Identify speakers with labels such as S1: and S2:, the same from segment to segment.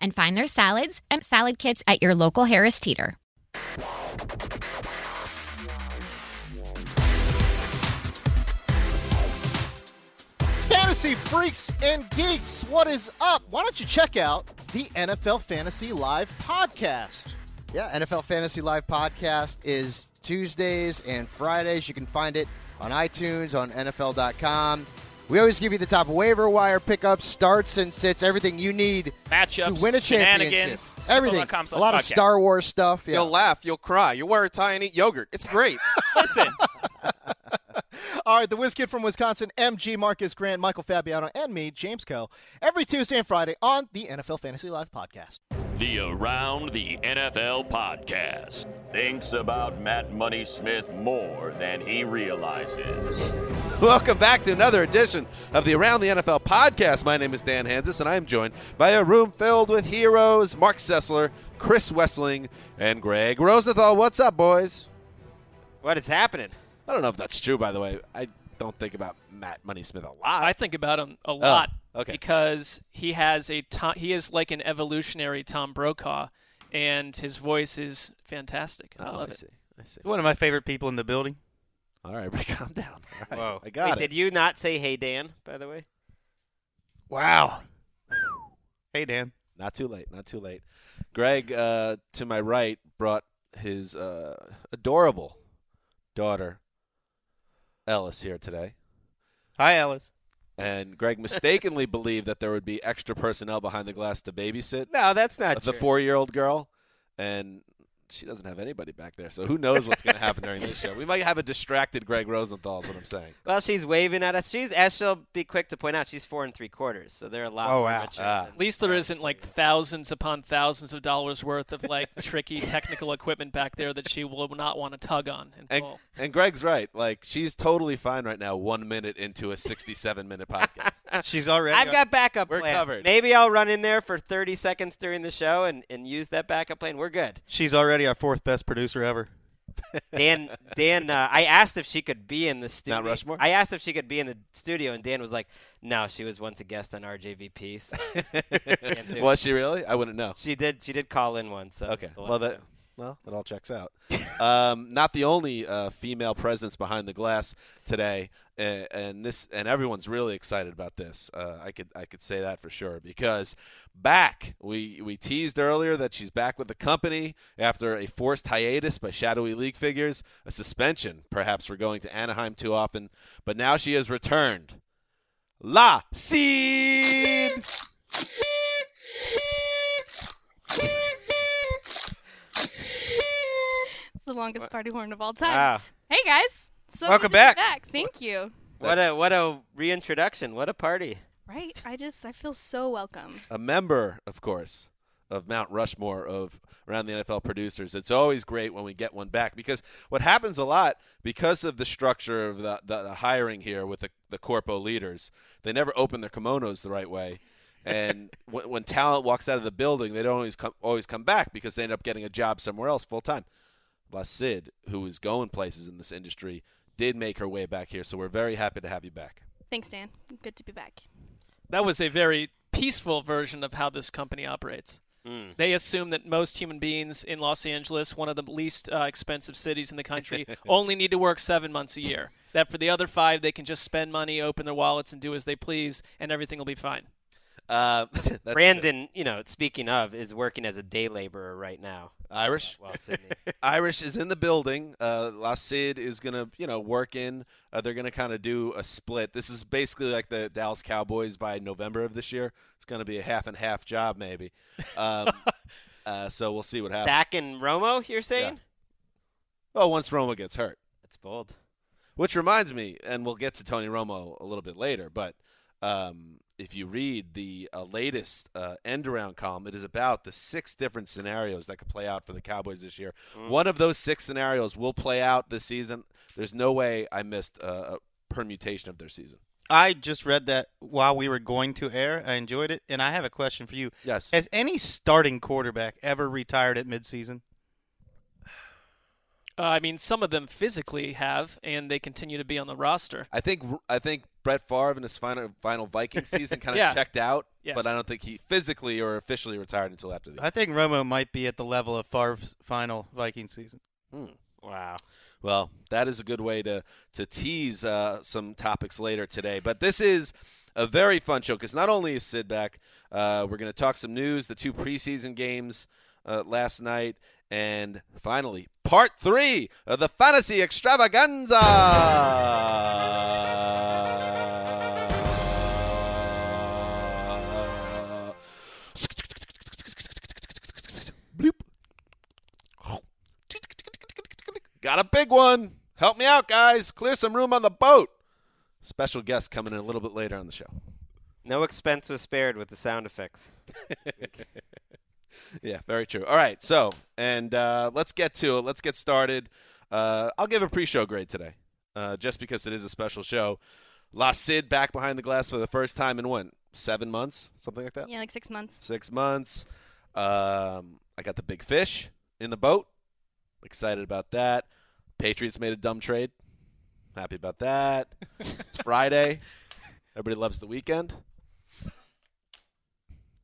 S1: and find their salads and salad kits at your local Harris Teeter.
S2: Fantasy freaks and geeks, what is up? Why don't you check out the NFL Fantasy Live podcast?
S3: Yeah, NFL Fantasy Live podcast is Tuesdays and Fridays. You can find it on iTunes, on NFL.com. We always give you the top waiver wire pickups, starts and sits, everything you need
S4: Matchups,
S3: to win a championship.
S4: shenanigans,
S3: Everything. A lot of
S4: podcast.
S3: Star Wars stuff. Yeah.
S5: You'll laugh, you'll cry, you'll wear a tie and eat yogurt. It's great.
S4: Listen,
S2: All right, the whiz kid from Wisconsin, MG Marcas Grant, Michael Fabiano, and me, James Koh, every Tuesday and Friday on the NFL Fantasy Live podcast.
S6: The Around the NFL podcast thinks about Matt Money Smith more than he realizes.
S5: Welcome back to another edition of the Around the NFL podcast. My name is Dan Hanzus, and I am joined by a room filled with heroes Marc Sessler, Chris Wesseling, and Gregg Rosenthal. What's up, boys?
S7: What is happening?
S5: I don't know if that's true, by the way. I don't think about Matt Money Smith a lot.
S8: I think about him a oh. lot
S5: Oh, okay.
S8: because he has a Tom, he is like an evolutionary Tom Brokaw, and his voice is fantastic. I
S5: Oh,
S8: love
S5: I
S8: it.
S5: see. I see.
S4: one of my favorite people in the building.
S5: All right, everybody calm down. All right,
S7: Whoa.
S5: I got
S7: Wait,
S5: it.
S7: Did you not say hey Dan, by the way?
S4: Wow. Hey Dan.
S5: Not too late. Not too late. Gregg, uh, to my right, brought his uh, adorable daughter, Ellis, here today.
S4: Hi Alice.
S5: And Gregg mistakenly believed that there would be extra personnel behind the glass to babysit
S7: No, that's not
S5: the
S7: true.
S5: four-year-old girl, and she doesn't have anybody back there. So who knows what's going to happen during this show? We might have a distracted Gregg Rosenthal. Is what I'm saying.
S7: Well, she's waving at us. She's, as she'll be quick to point out, she's four and three quarters, so they're a lot
S4: Oh,
S7: more
S4: wow.
S7: mature.
S5: Ah.
S8: At least there isn't like thousands upon thousands of dollars worth of like tricky technical equipment back there that she will not want to tug on. In
S5: And, and Gregg's right. Like she's totally fine right now. One minute into a 67-minute podcast.
S4: She's already.
S7: I've got backup
S5: We're
S7: plans.
S5: covered.
S7: Maybe I'll run in there for 30 seconds during the show and, and use that backup plan. We're good.
S4: She's already our fourth best producer ever.
S7: Dan, Dan, uh, I asked if she could be in the studio.
S5: Mount Rushmore?
S7: I asked if she could be in the studio, and Dan was like, "No, she was once a guest on RJVP." So can't do it.
S5: Was she really? I wouldn't know.
S7: She did. She did call in once. So
S5: Okay.
S7: we'll
S5: Well, that
S7: to-
S5: well, it all checks out. um, not the only uh, female presence behind the glass today, uh, and this and everyone's really excited about this. Uh, I could I could say that for sure because back we we teased earlier that she's back with the company after a forced hiatus by shadowy league figures, a suspension perhaps for going to Anaheim too often, but now she has returned. La Seed.
S9: It's the longest party horn of all time.
S7: Wow.
S9: Hey guys, so
S4: Welcome
S9: good to be
S4: back.
S9: Thank you.
S7: What a what a reintroduction. What a party.
S9: Right, I just I feel so welcome.
S5: a member, of course, of Mount Rushmore of around the NFL producers. It's always great when we get one back because what happens a lot because of the structure of the, the, the hiring here with the, the corpo leaders, they never open their kimonos the right way. and when, when talent walks out of the building, they don't always come always come back because they end up getting a job somewhere else full time. La Sid, who is going places in this industry, did make her way back here, so we're very happy to have you back.
S9: Thanks, Dan. Good to be back.
S8: That was a very peaceful version of how this company operates.
S7: Mm.
S8: They assume that most human beings in Los Angeles, one of the least uh, expensive cities in the country, only need to work seven months a year. That for the other five, they can just spend money, open their wallets, and do as they please, and everything will be fine.
S5: Uh,
S7: Brandon, you know, speaking of, is working as a day laborer right now.
S5: Irish.
S7: Well, Sydney.
S5: Irish is in the building. Uh, La Cid is gonna, you know, work in. Uh, they're gonna kind of do a split. This is basically like the Dallas Cowboys by November of this year. It's gonna be a half and half job, maybe. Um, uh, so we'll see what happens.
S7: Dak and Romo, you're saying?
S5: Oh, once Romo gets hurt.
S7: That's bold.
S5: Which reminds me, and we'll get to Tony Romo a little bit later, but um, if you read the uh, latest uh, end around column, it is about the six different scenarios that could play out for the Cowboys this year.
S7: Mm.
S5: One of those six scenarios will play out this season. There's no way I missed a, a permutation of their season.
S4: I just read that while we were going to air. I enjoyed it, and I have a question for you.
S5: Yes.
S4: Has any starting quarterback ever retired at midseason?
S8: Uh, I mean, some of them physically have, and they continue to be on the roster.
S5: I think I think Brett Favre in his final final Viking season kind of
S8: Yeah.
S5: checked out,
S8: Yeah.
S5: but I don't think he physically or officially retired until after the.
S4: I think Romo might be at the level of Favre's final Viking season.
S5: Hmm.
S7: Wow.
S5: Well, that is a good way to to tease uh, some topics later today. But this is a very fun show because not only is Sid back, uh, we're going to talk some news, the two preseason games uh, last night, and finally part three of the fantasy extravaganza. Got a big one. Help me out, guys. Clear some room on the boat. Special guest coming in a little bit later on the show.
S7: No expense was spared with the sound effects.
S5: Yeah, very true. All right, so and uh, let's get to it. Let's get started. Uh, I'll give a pre-show grade today, uh, just because it is a special show. La Cid back behind the glass for the first time in what seven months, something like that.
S9: Yeah, like six months.
S5: Six months. Um, I got the big fish in the boat. Excited about that. Patriots made a dumb trade. Happy about that. it's Friday. Everybody loves the weekend.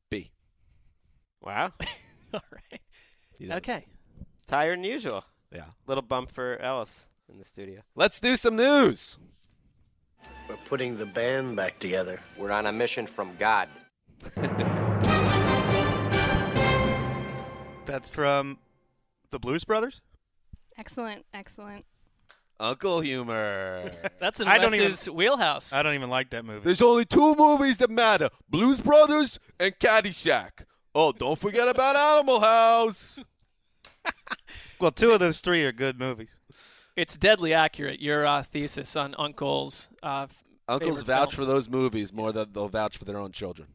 S5: B.
S7: Wow.
S8: All right.
S5: You know.
S8: Okay.
S7: It's higher than usual.
S5: Yeah.
S7: Little bump for Ellis in the studio.
S5: Let's do some news.
S10: We're putting the band back together.
S11: We're on a mission from God.
S4: That's from the Blues Brothers.
S9: Excellent, excellent.
S5: Uncle humor.
S8: That's in
S4: I don't
S8: Wes's wheelhouse.
S4: I don't even like that movie.
S5: There's only two movies that matter Blues Brothers and Caddyshack. Oh, don't forget about Animal House.
S4: Well, two of those three are good movies.
S8: It's deadly accurate. Your uh, thesis on Uncle's. Uh,
S5: Uncles
S8: favorite
S5: vouch for those movies more than they'll vouch for their own children.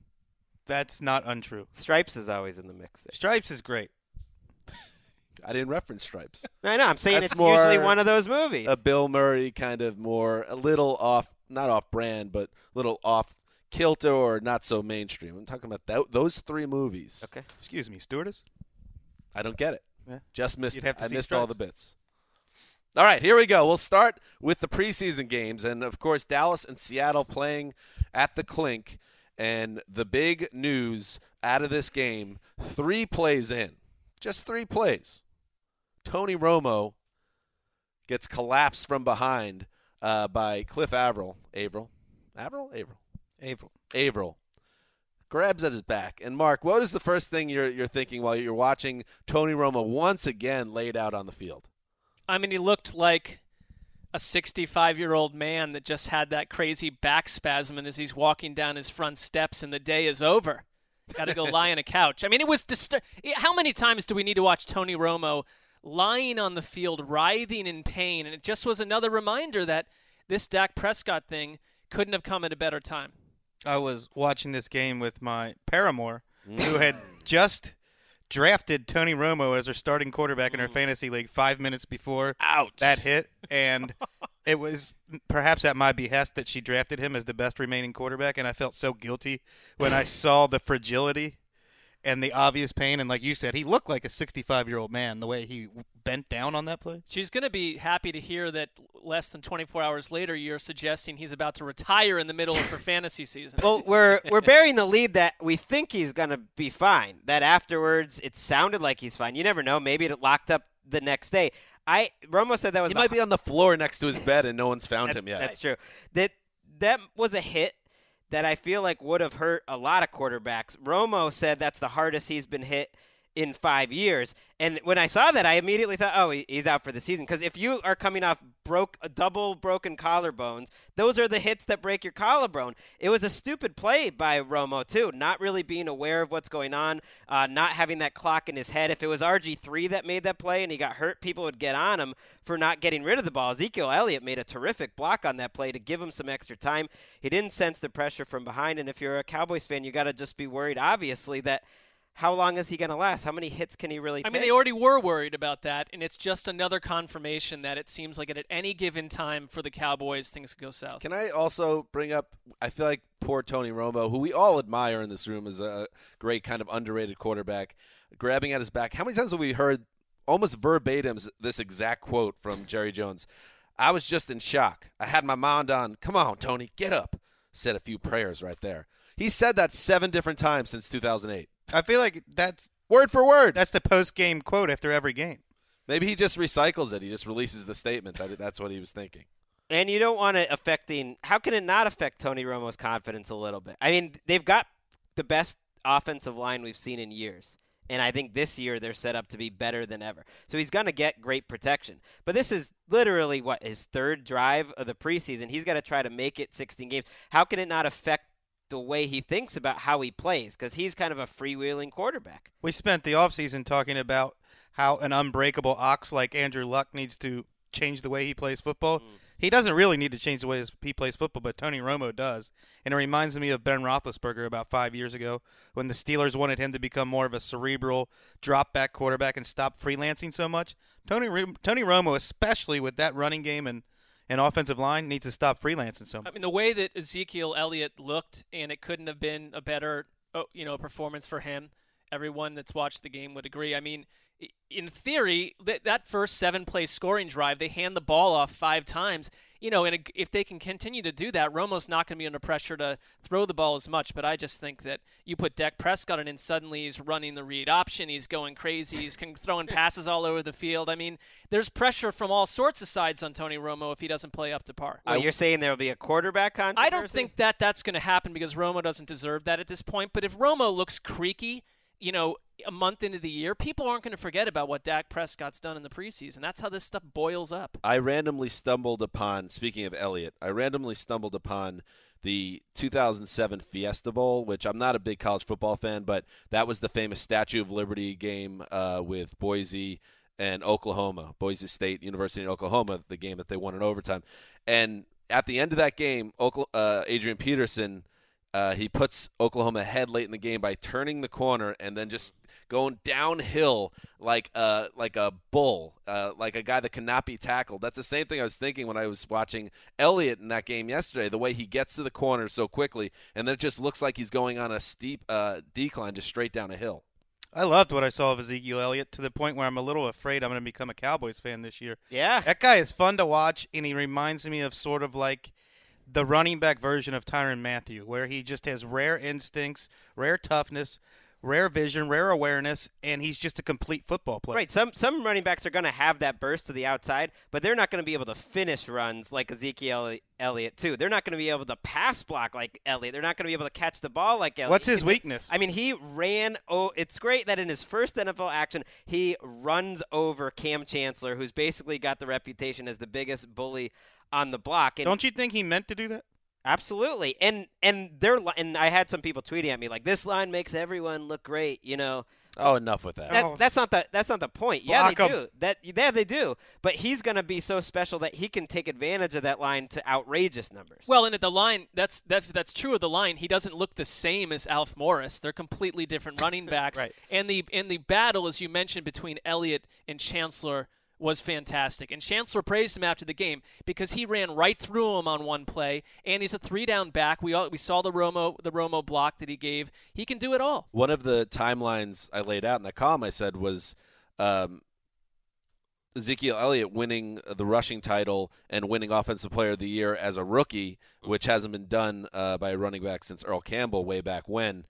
S4: That's not untrue.
S7: Stripes is always in the mix there.
S4: Stripes is great.
S5: I didn't reference Stripes.
S7: I know. I'm saying
S5: That's
S7: it's usually one of those movies.
S5: A Bill Murray kind of more, a little off, not off brand, but a little off kilter or not so mainstream. I'm talking about tho- those three movies.
S7: okay.
S4: Excuse me, stewardess.
S5: I don't get it.
S4: Yeah.
S5: Just missed
S4: You'd have to
S5: I
S4: see
S5: missed all the bits. All right, here we go. We'll start with the preseason games. And, of course, Dallas and Seattle playing at the Clink. And the big news out of this game three plays in, just three plays. Tony Romo gets collapsed from behind uh, by Cliff Avril. Averill? Averill? Averill.
S4: April.
S5: Averill grabs at his back. And Marc, what is the first thing you're you're thinking while you're watching Tony Romo once again laid out on the field?
S8: I mean, he looked like a 65 year old man that just had that crazy back spasm and as he's walking down his front steps and the day is over. Got to go lie on a couch. I mean, it was distur- How many times do we need to watch Tony Romo lying on the field, writhing in pain? And it just was another reminder that this Dak Prescott thing couldn't have come at a better time.
S4: I was watching this game with my paramour, mm. who had just drafted Tony Romo as her starting quarterback in her mm. fantasy league five minutes before Ouch. that hit, and it was perhaps at my behest that she drafted him as the best remaining quarterback, and I felt so guilty when I saw the fragility and the obvious pain. And like you said, he looked like a 65 year old man the way he bent down on that play.
S8: She's going to be happy to hear that less than 24 hours later, you're suggesting he's about to retire in the middle of her fantasy season.
S7: Well, we're we're burying the lead that we think he's going to be fine. That afterwards, it sounded like he's fine. You never know. Maybe it locked up the next day. I Romo said that was
S5: He
S7: the
S5: might be on the floor next to his bed and no one's found
S7: That-
S5: him yet.
S7: That's true. That that was a hit that I feel like would have hurt a lot of quarterbacks. Romo said that's the hardest he's been hit in five years. And when I saw that, I immediately thought, oh, he's out for the season. Because if you are coming off broke double broken collarbones, those are the hits that break your collarbone. It was a stupid play by Romo too, not really being aware of what's going on, uh, not having that clock in his head. If it was RG three that made that play and he got hurt, people would get on him for not getting rid of the ball. Ezekiel Elliott made a terrific block on that play to give him some extra time. He didn't sense the pressure from behind, and if you're a Cowboys fan, you got to just be worried, obviously, that. How long is he going to last? How many hits can he really take?
S8: I
S7: take?
S8: mean, they already were worried about that, and it's just another confirmation that it seems like at any given time for the Cowboys, things could go south.
S5: Can I also bring up? I feel like poor Tony Romo, who we all admire in this room, is a great kind of underrated quarterback, grabbing at his back. How many times have we heard almost verbatim this exact quote from Jerry Jones? I was just in shock. I had my mind on, come on, Tony, get up. Said a few prayers right there. He said that seven different times since 2008.
S4: I feel like that's
S5: word for word.
S4: That's the post game quote after every game.
S5: Maybe he just recycles it. He just releases the statement that that's what he was thinking.
S7: And you don't want it affecting. How can it not affect Tony Romo's confidence a little bit? I mean, they've got the best offensive line we've seen in years. And I think this year they're set up to be better than ever. So he's going to get great protection. But this is literally what his third drive of the preseason. He's got to try to make it 16 games. How can it not affect the way he thinks about how he plays? Because he's kind of a freewheeling quarterback.
S4: We spent the offseason talking about how an unbreakable ox like Andrew Luck needs to change the way he plays football. Mm. He doesn't really need to change the way he plays football, but Tony Romo does. And it reminds me of Ben Roethlisberger about five years ago when the Steelers wanted him to become more of a cerebral drop back quarterback and stop freelancing so much. Tony Tony Romo, especially with that running game and and offensive line needs to stop freelancing so much.
S8: I mean, the way that Ezekiel Elliott looked, and it couldn't have been a better, oh, you know, performance for him. Everyone that's watched the game would agree. I mean, in theory, that that first seven-play scoring drive, they hand the ball off five times. You know, and if they can continue to do that, Romo's not going to be under pressure to throw the ball as much. But I just think that you put Dak Prescott in, and suddenly he's running the read option. He's going crazy. He's throwing passes all over the field. I mean, there's pressure from all sorts of sides on Tony Romo if he doesn't play up to par.
S7: Well, you're saying there will be a quarterback controversy?
S8: I don't think that that's going to happen because Romo doesn't deserve that at this point. But if Romo looks creaky, you know, a month into the year, people aren't going to forget about what Dak Prescott's done in the preseason. That's how this stuff boils up.
S5: I randomly stumbled upon, speaking of Elliott, I randomly stumbled upon the 2007 Fiesta Bowl, which I'm not a big college football fan, but that was the famous Statue of Liberty game uh, with Boise and Oklahoma, Boise State University in Oklahoma, the game that they won in overtime. And at the end of that game, uh, Adrian Peterson. Uh, he puts Oklahoma ahead late in the game by turning the corner and then just going downhill like a like a bull, uh, like a guy that cannot be tackled. That's the same thing I was thinking when I was watching Elliott in that game yesterday. The way he gets to the corner so quickly, and then it just looks like he's going on a steep uh, decline, just straight down a hill.
S4: I loved what I saw of Ezekiel Elliott to the point where I'm a little afraid I'm going to become a Cowboys fan this year.
S7: Yeah,
S4: that guy is fun to watch, and he reminds me of sort of like the running back version of Tyrann Mathieu, where he just has rare instincts, rare toughness, rare vision, rare awareness, and he's just a complete football player.
S7: Right. Some some running backs are going to have that burst to the outside, but they're not going to be able to finish runs like Ezekiel Elliott too. They're not going to be able to pass block like Elliott. They're not going to be able to catch the ball like Elliott.
S4: What's his weakness?
S7: I mean, he ran. Oh, it's great that in his first NFL action, he runs over Kam Chancellor, who's basically got the reputation as the biggest bully on the block. And
S4: Don't you think he meant to do that?
S7: Absolutely, and and they're li- and I had some people tweeting at me like this line makes everyone look great. You know,
S5: Oh, enough with that.
S7: that, oh. that's not the that's not the point. Yeah,
S4: Block
S7: they
S4: 'em.
S7: do. That yeah, they do. But he's going to be so special that he can take advantage of that line to outrageous numbers.
S8: Well, and at the line, that's that, that's true of the line. He doesn't look the same as Alf Morris. They're completely different running backs.
S7: Right.
S8: And the and the battle, as you mentioned, between Elliott and Chancellor was fantastic. And Chancellor praised him after the game because he ran right through him on one play, and he's a three down back. We all, we saw the Romo the Romo block that he gave. He can do it all.
S5: One of the timelines I laid out in the column I said was um, Ezekiel Elliott winning the rushing title and winning Offensive Player of the Year as a rookie, which hasn't been done uh, by a running back since Earl Campbell way back when.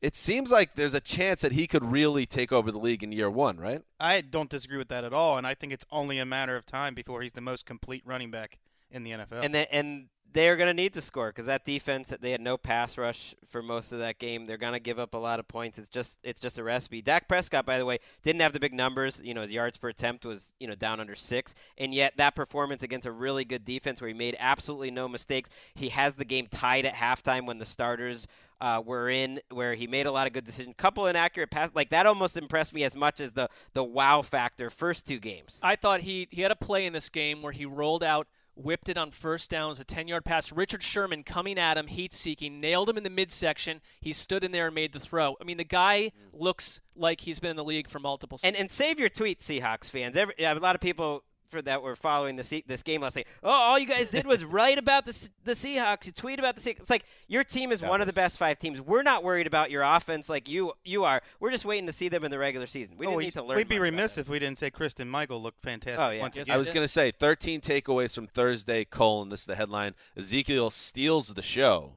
S5: It seems like there's a chance that he could really take over the league in year one, right?
S4: I don't disagree with that at all, and I think it's only a matter of time before he's the most complete running back in the NFL.
S7: And they, and they're going to need to score because that defense they had no pass rush for most of that game. They're going to give up a lot of points. It's just it's just a recipe. Dak Prescott, by the way, didn't have the big numbers. You know, his yards per attempt was you know down under six, and yet that performance against a really good defense where he made absolutely no mistakes. He has the game tied at halftime when the starters. Uh, were in where he made a lot of good decisions, couple inaccurate passes like that almost impressed me as much as the the wow factor first two games.
S8: I thought he he had a play in this game where he rolled out, whipped it on first down, it was a ten yard pass. Richard Sherman coming at him, heat seeking, nailed him in the midsection. He stood in there and made the throw. I mean, the guy looks like he's been in the league for multiple.
S7: And and save your tweet, Seahawks fans. Every, yeah, a lot of people for that were following the Se- this game last night. Oh, all you guys did was write about the Se- the Seahawks. You tweet about the Seahawks. It's like your team is one of the best five teams. We're not worried about your offense like you you are. We're just waiting to see them in the regular season. We
S4: Oh,
S7: didn't
S4: we-
S7: need to learn.
S4: We'd be remiss if we didn't say Christine Michael looked fantastic.
S7: Oh, yeah.
S4: Once
S7: Yes,
S4: again.
S5: I was going to say 13 takeaways from Thursday, colon, this is the headline. Ezekiel steals the show.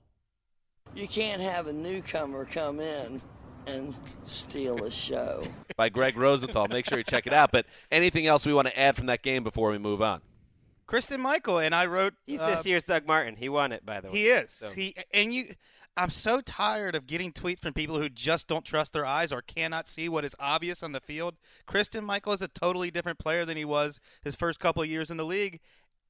S12: You can't have a newcomer come in and steal a show.
S5: by Gregg Rosenthal. Make sure you check it out. But anything else we want to add from that game before we move on?
S4: Christine Michael and I wrote.
S7: He's
S4: uh,
S7: this year's Doug Martin. He won it by the way.
S4: He is.
S7: So-
S4: He and you. I'm so tired of getting tweets from people who just don't trust their eyes or cannot see what is obvious on the field. Christine Michael is a totally different player than he was his first couple of years in the league,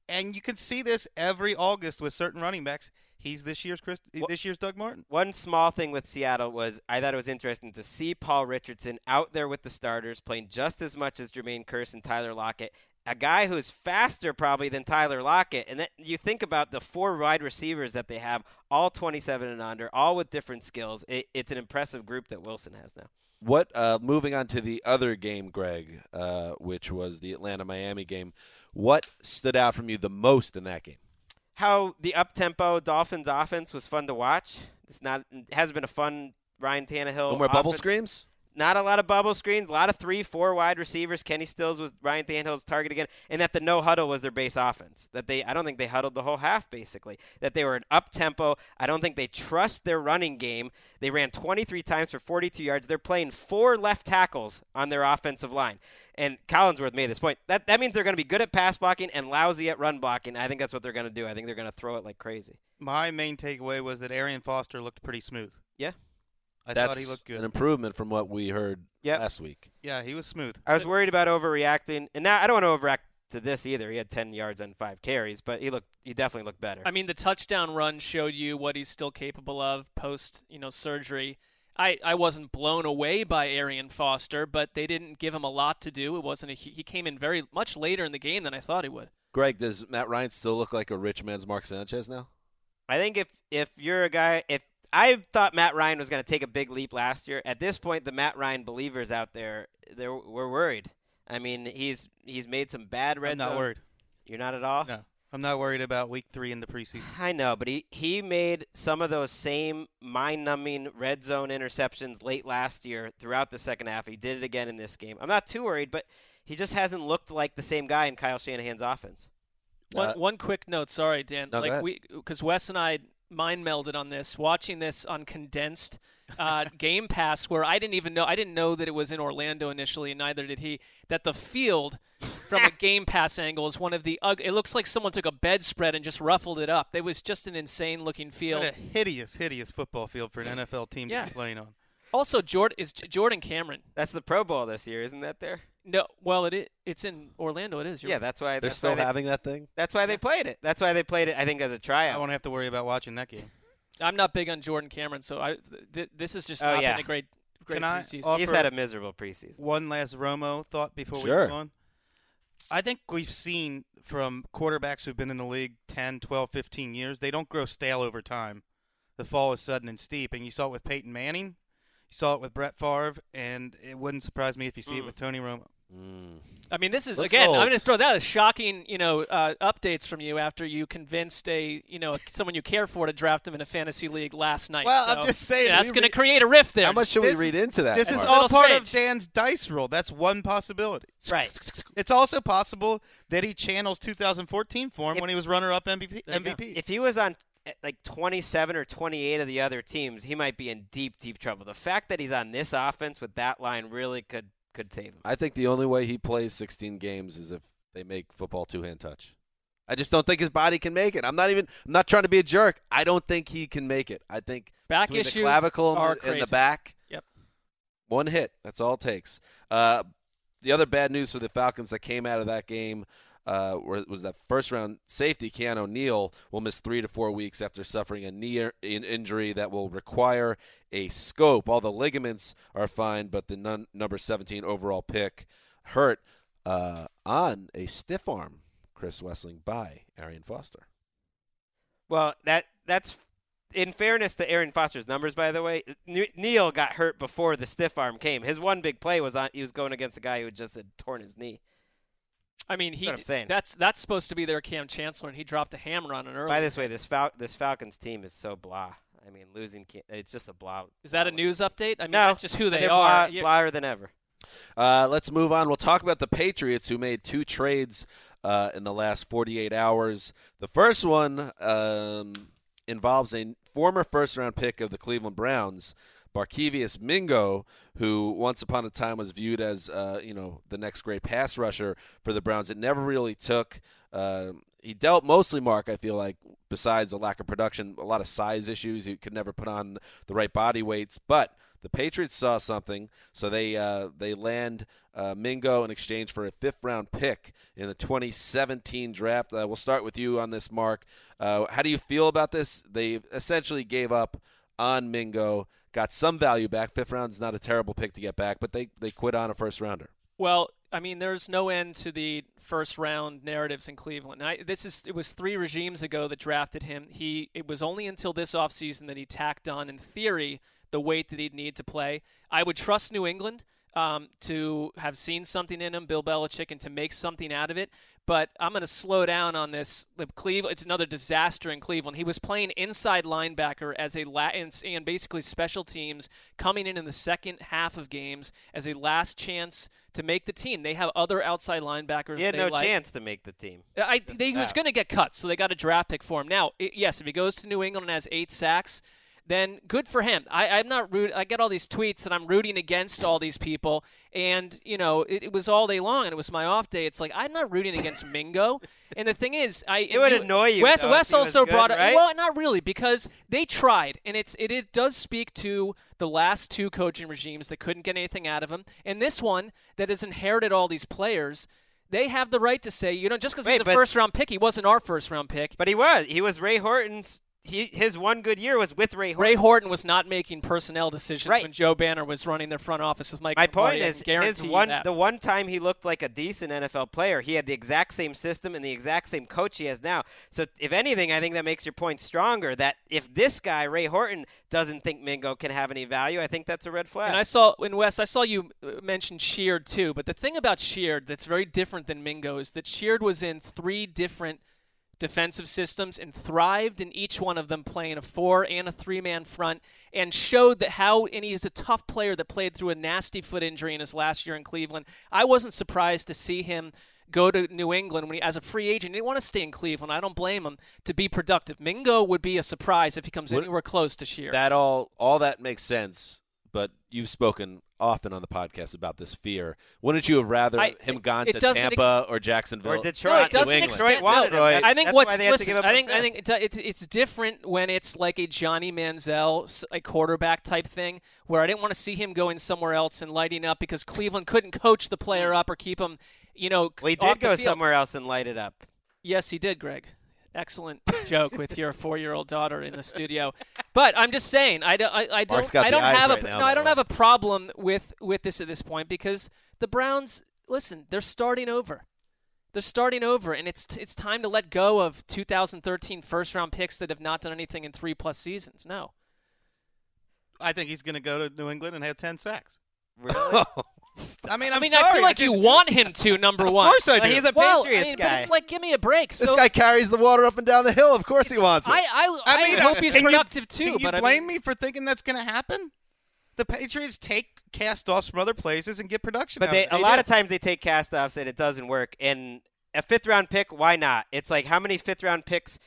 S4: and you can see this every August with certain running backs. He's this year's Chris, this year's Doug Martin.
S7: One small thing with Seattle was I thought it was interesting to see Paul Richardson out there with the starters playing just as much as Jermaine Kearse and Tyler Lockett. A guy who's faster probably than Tyler Lockett. And that, you think about the four wide receivers that they have, all 27 and under, all with different skills. It, it's an impressive group that Wilson has now.
S5: What? Uh, moving on to the other game, Gregg, uh, which was the Atlanta Miami game. What stood out from you the most in that game?
S7: How the up tempo Dolphins offense was fun to watch. It's not it hasn't been a fun Ryan Tannehill.
S5: No more bubble
S7: offense. Not a lot of bubble screens, a lot of three, four wide receivers. Kenny Stills was Ryan Tannehill's target again, and that the no huddle was their base offense. That they, I don't think they huddled the whole half basically. That they were an up tempo. I don't think they trust their running game. They ran 23 times for 42 yards. They're playing four left tackles on their offensive line. And Collinsworth made this point. That that means they're going to be good at pass blocking and lousy at run blocking. I think that's what they're going to do. I think they're going to throw it like crazy.
S4: My main takeaway was that Arian Foster looked pretty smooth.
S7: Yeah.
S4: I
S5: That's
S4: thought he looked good.
S5: an improvement from what we heard
S7: Yep.
S5: last week.
S4: Yeah, he was smooth.
S7: I was worried about overreacting, and now I don't want to overreact to this either. He had 10 yards on five carries, but he looked he definitely looked better.
S8: I mean, the touchdown run showed you what he's still capable of post, you know, surgery. I, I wasn't blown away by Arian Foster, but they didn't give him a lot to do. It wasn't a, he came in very much later in the game than I thought he would.
S5: Gregg, does Matt Ryan still look like a rich man's Mark Sanchez now?
S7: I think if if you're a guy, if I thought Matt Ryan was going to take a big leap last year, at this point, the Matt Ryan believers out there, they we're worried. I mean, he's he's made some bad red
S4: I'm not
S7: zone-
S4: worried.
S7: You're not at all.
S4: No, I'm not worried about week three in the preseason.
S7: I know, but he, he made some of those same mind numbing red zone interceptions late last year throughout the second half. He did it again in this game. I'm not too worried, but he just hasn't looked like the same guy in Kyle Shanahan's offense.
S8: One,
S5: Uh,
S8: one quick note, sorry, Dan.
S5: No, go
S8: like
S5: ahead.
S8: we, because Wes and I mind melded on this, watching this on condensed uh, Game Pass, where I didn't even know, I didn't know that it was in Orlando initially, and neither did he. That the field, from a Game Pass angle, is one of the. Ug- it looks like someone took a bedspread and just ruffled it up. It was just an insane looking field.
S4: What a hideous, hideous football field for an NFL team
S8: Yeah.
S4: to be playing on.
S8: Also, Jordan is J- Jordan Cameron.
S7: That's the Pro Bowl this year, isn't that there?
S8: No, well, it is, it's in Orlando. It is. You're
S7: Yeah,
S8: right.
S7: that's why
S5: They're
S7: that's
S5: still
S7: why they,
S5: having that thing.
S7: That's why they played it. That's why they played it. I think as a tryout.
S4: I won't have to worry about watching that game.
S8: I'm not big on Jordan Cameron, so I th- this is just
S7: Oh,
S8: not
S7: yeah.
S8: been a great, great
S4: Can I
S8: preseason.
S4: offer
S7: He's had a miserable preseason.
S4: one last Romo thought before we move on? I think we've seen from quarterbacks who've been in the league 10, 12, 15 years, they don't grow stale over time. The fall is sudden and steep, and you saw it with Peyton Manning, you saw it with Brett Favre, and it wouldn't surprise me if you see it mm. with Tony Romo.
S5: Mm.
S8: I mean, this is
S5: Looks
S8: again.
S5: old.
S8: I'm going to throw that as shocking, you know, uh, updates from you after you convinced a, you know, someone you care for to draft him in a fantasy league last night.
S4: Well,
S8: So,
S4: I'm just saying,
S8: yeah, that's going to
S4: re-
S8: create a rift there.
S5: How much should
S4: This-
S5: we read into that?
S4: This is all
S8: little
S4: part of. Dan's dice roll. That's one possibility.
S7: Right.
S4: It's also possible that he channels 2014 form
S7: If-
S4: when he was runner-up MVP.
S8: There you go.
S4: MVP.
S7: If he was on eh, like 27 or 28 of the other teams, he might be in deep, deep trouble. The fact that he's on this offense with that line really could could save him.
S5: I think the only way he plays 16 games is if they make football two-hand touch. I just don't think his body can make it. I'm not even. I'm not trying to be a jerk. I don't think he can make it. I think
S8: Back
S5: between
S8: issues
S5: the clavicle and
S8: are
S5: the, and the
S8: crazy.
S5: back.
S8: Yep.
S5: One hit. That's all it takes. Uh, the other bad news for the Falcons that came out of that game uh, was that first round safety Keanu O'Neal will miss three to four weeks after suffering a knee in- injury that will require a scope. All the ligaments are fine, but the number 17 overall pick hurt uh, on a stiff arm. Chris Wesseling by Arian Foster.
S7: Well, that that's in fairness to Arian Foster's numbers, by the way. Ne- Neal got hurt before the stiff arm came. His one big play was on. He was going against a guy who had just had torn his knee.
S8: I mean, he.
S7: That's what
S8: d- That's that's supposed to be their Kam Chancellor, and he dropped a hammer on an early.
S7: By this way, this Fal- this Falcons team is so blah. I mean, losing Ke- it's just a blah.
S8: Is that a news update? I mean,
S7: No,
S8: that's just who they
S7: they're
S8: are.
S7: Blah,
S8: You-
S7: blahder than ever.
S5: Uh, let's move on. We'll talk about the Patriots who made two trades uh, in the last 48 hours. The first one um, involves a former first round pick of the Cleveland Browns, Barkevious Mingo, who once upon a time was viewed as uh, you know the next great pass rusher for the Browns. It never really took. Um he dealt mostly, Marc. I feel like, besides a lack of production, a lot of size issues. He could never put on the right body weights. But the Patriots saw something, so they uh, they land uh, Mingo in exchange for a fifth round pick in the 2017 draft. Uh, we'll start with you on this, Marc. Uh, how do you feel about this? They essentially gave up on Mingo, got some value back. Fifth round is not a terrible pick to get back, but they they quit on a first rounder.
S8: Well, I mean, there's no end to the first round narratives in Cleveland. I, this is it was three regimes ago that drafted him. He it was only until this offseason that he tacked on, in theory, the weight that he'd need to play. I would trust New England um, to have seen something in him, Bill Belichick, and to make something out of it. But I'm going to slow down on this. The Cleveland, it's another disaster in Cleveland. He was playing inside linebacker as a la- and, and basically special teams coming in in the second half of games as a last chance to make the team. They have other outside linebackers.
S7: He had no
S8: like.
S7: chance to make the team.
S8: I, they, he was going to get cut, so they got a draft pick for him. Now, i yes, if he goes to New England and has eight sacks, then good for him. I, I'm not root. I get all these tweets that I'm rooting against all these people, and you know it, it was all day long, and it was my off day. It's like I'm not rooting against Mingo. And the thing is, I
S7: It would annoy you,
S8: Wes, Wes
S7: if he was
S8: also
S7: good,
S8: brought up.
S7: right?
S8: Well, not really, because they tried, and it's it, it does speak to the last two coaching regimes that couldn't get anything out of him, and this one that has inherited all these players. They have the right to say, you know, just because he's the first round pick, he wasn't our first round pick.
S7: But he was. He was Ray Horton's. He his one good year was with Ray Horton.
S8: Ray Horton was not making personnel decisions
S7: Right.
S8: when Joe Banner was running their front office with Mike.
S7: My point is, his one the one time he looked like a decent NFL player, he had the exact same system and the exact same coach he has now. So, if anything, I think that makes your point stronger. That if this guy Ray Horton doesn't think Mingo can have any value, I think that's a red flag.
S8: And I saw in Wes, I saw you uh, mention Sheard too. But the thing about Sheard that's very different than Mingo is that Sheard was in three different defensive systems and thrived in each one of them, playing a four and a three-man front, and showed that how. And he's a tough player that played through a nasty foot injury in his last year in Cleveland. I wasn't surprised to see him go to New England when he, as a free agent. He didn't want to stay in Cleveland. I don't blame him to be productive. Mingo would be a surprise if he comes anywhere close to Sheard.
S5: That all all that makes sense, but you've spoken often on the podcast about this fear. Wouldn't you have rather
S8: I-
S5: him gone to
S8: doesn't ex-
S5: Tampa or Jacksonville
S7: Or
S8: No,
S7: Detroit.
S8: it doesn't extend. No,
S7: him.
S8: I think
S7: That's
S8: what's
S7: why they had to
S8: listen.
S7: give up
S8: I
S7: a
S8: think I think it's, it's it's different when it's like a Johnny Manziel s- a quarterback type thing where I didn't want to see him going somewhere else and lighting up because Cleveland couldn't coach the player up or keep him, you know.
S7: Well, he did go
S8: field.
S7: somewhere else and light it up.
S8: Yes, he did, Gregg. Excellent joke with your four-year-old daughter in the studio. But I'm just saying, I don't, I, I don't,
S5: got
S8: I
S5: the
S8: don't
S5: eyes
S8: have
S5: right
S8: a,
S5: now,
S8: no, I don't
S5: way.
S8: have a problem with with this at this point because the Browns, listen, they're starting over. They're starting over, and it's it's time to let go of 2013 first-round picks that have not done anything in three plus seasons. No,
S4: I think he's going to go to New England and have 10 sacks.
S7: Really?
S4: I mean,
S8: I
S4: I'm
S8: mean,
S4: sorry.
S8: I feel like
S4: just-
S8: you want him to number one.
S4: Of course I
S7: Well,
S4: do.
S7: he's a
S8: well,
S7: Patriots
S8: I mean,
S7: guy.
S8: but it's like, give me a break.
S5: This guy carries the water up and down the hill. Of course he wants it.
S8: I, I,
S4: I
S8: I
S4: mean,
S8: hope he's
S4: can you-
S8: productive too.
S4: Can you
S8: but I
S4: blame
S8: mean,
S4: me for thinking that's going to happen? The Patriots take cast offs from other places and get production.
S7: But
S4: out
S7: they,
S4: of
S7: a
S4: it.
S7: lot
S4: do.
S7: of times they take cast offs and it doesn't work. And a fifth round pick, why not? It's like how many fifth round picks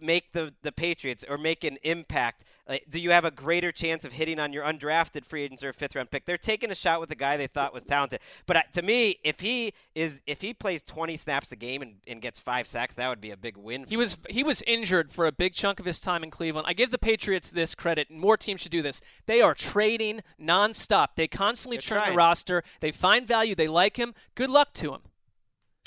S7: make the, the Patriots or make an impact? Like, do you have a greater chance of hitting on your undrafted free agents or fifth round pick? They're taking a shot with a guy they thought was talented. But uh, to me, if he is if he plays 20 snaps a game and, and gets five sacks, that would be a big win.
S8: He was he was injured for a big chunk of his time in Cleveland. I give the Patriots this credit, and more teams should do this. They are trading nonstop. They constantly
S7: They're
S8: churn
S7: trying.
S8: the roster. They find value. They like him. Good luck to him.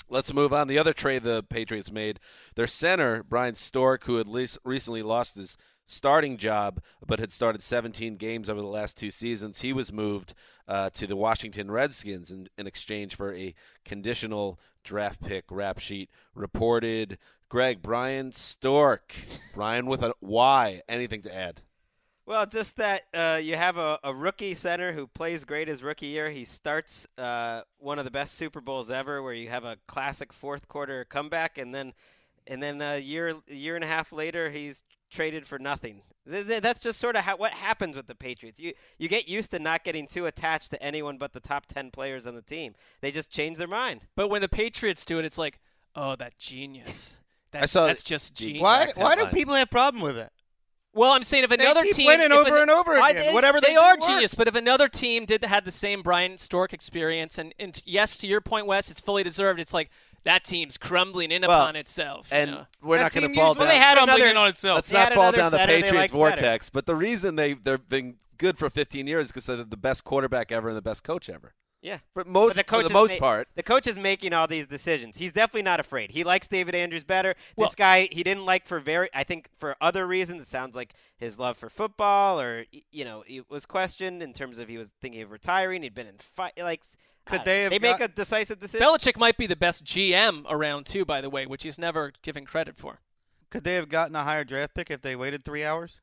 S5: Let's move on. The other trade the Patriots made, their center, Bryan Stork, who had least recently lost his starting job but had started 17 games over the last two seasons, he was moved uh, to the Washington Redskins in, in exchange for a conditional draft pick. Rap sheet reported. Gregg, Bryan Stork, Brian with a Y. Anything to add?
S7: Well, just that uh, you have a, a rookie center who plays great his rookie year. He starts uh, one of the best Super Bowls ever, where you have a classic fourth quarter comeback, and then and then a year year and a half later, he's traded for nothing. Th- th- That's just sort of how, what happens with the Patriots. You you get used to not getting too attached to anyone but the top ten players on the team. They just change their mind.
S8: But when the Patriots do it, it's like, oh, that genius. That's,
S5: saw
S8: that's just genius.
S4: Why, why do people have problem with it?
S8: Well, I'm saying if another
S4: They
S8: another
S4: keep
S8: team
S4: winning
S8: if
S4: over
S8: an-
S4: and over
S8: I-
S4: again. Whatever they do
S8: are
S4: works.
S8: genius. But if another team did had the same Bryan Stork experience, and, and yes, to your point, Wes, it's fully deserved. It's like that team's crumbling in
S5: Well,
S8: upon itself. you
S5: And
S8: know?
S5: we're
S4: That
S5: not going to fall
S4: usually
S5: down.
S7: Well, they had
S4: crumbling
S7: another-
S4: in on itself.
S5: Let's
S7: They
S5: not fall down the Patriots
S7: liked better.
S5: vortex. But the reason they they've been good for 15 years is because they're the best quarterback ever and the best coach ever.
S7: Yeah.
S5: For most,
S7: But the
S5: for the most
S7: ma-
S5: part.
S7: The coach is making all these decisions. He's definitely not afraid. He likes David Andrews better.
S8: Well-
S7: this guy he didn't like for very I think for other reasons. It sounds like his love for football or you know, it was questioned in terms of he was thinking of retiring. He'd been in fight like
S4: Could they have
S7: They make a decisive decision.
S8: Belichick might be the best GM around too, by the way, which he's never given credit for.
S4: Could they have gotten a higher draft pick if they waited three hours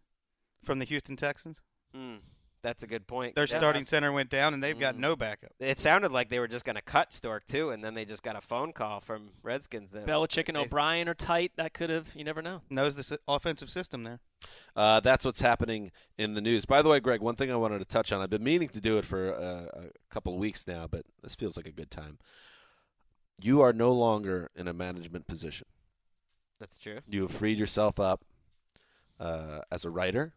S4: from the Houston Texans?
S7: Hmm, that's a good point.
S4: Their
S7: Yeah.
S4: starting center went down, and they've got
S7: Mm.
S4: no backup.
S7: It sounded like they were just going to cut Stork too, and then they just got a phone call from Redskins. That
S8: Belichick and
S7: they-
S8: O'Brien are tight. That could have. You never know.
S4: Knows the sy- offensive system there.
S5: Uh, that's what's happening in the news. By the way, Gregg, one thing I wanted to touch on. I've been meaning to do it for uh, a couple of weeks now, but this feels like a good time. You are no longer in a management position.
S7: That's true.
S5: You have freed yourself up uh, as a writer,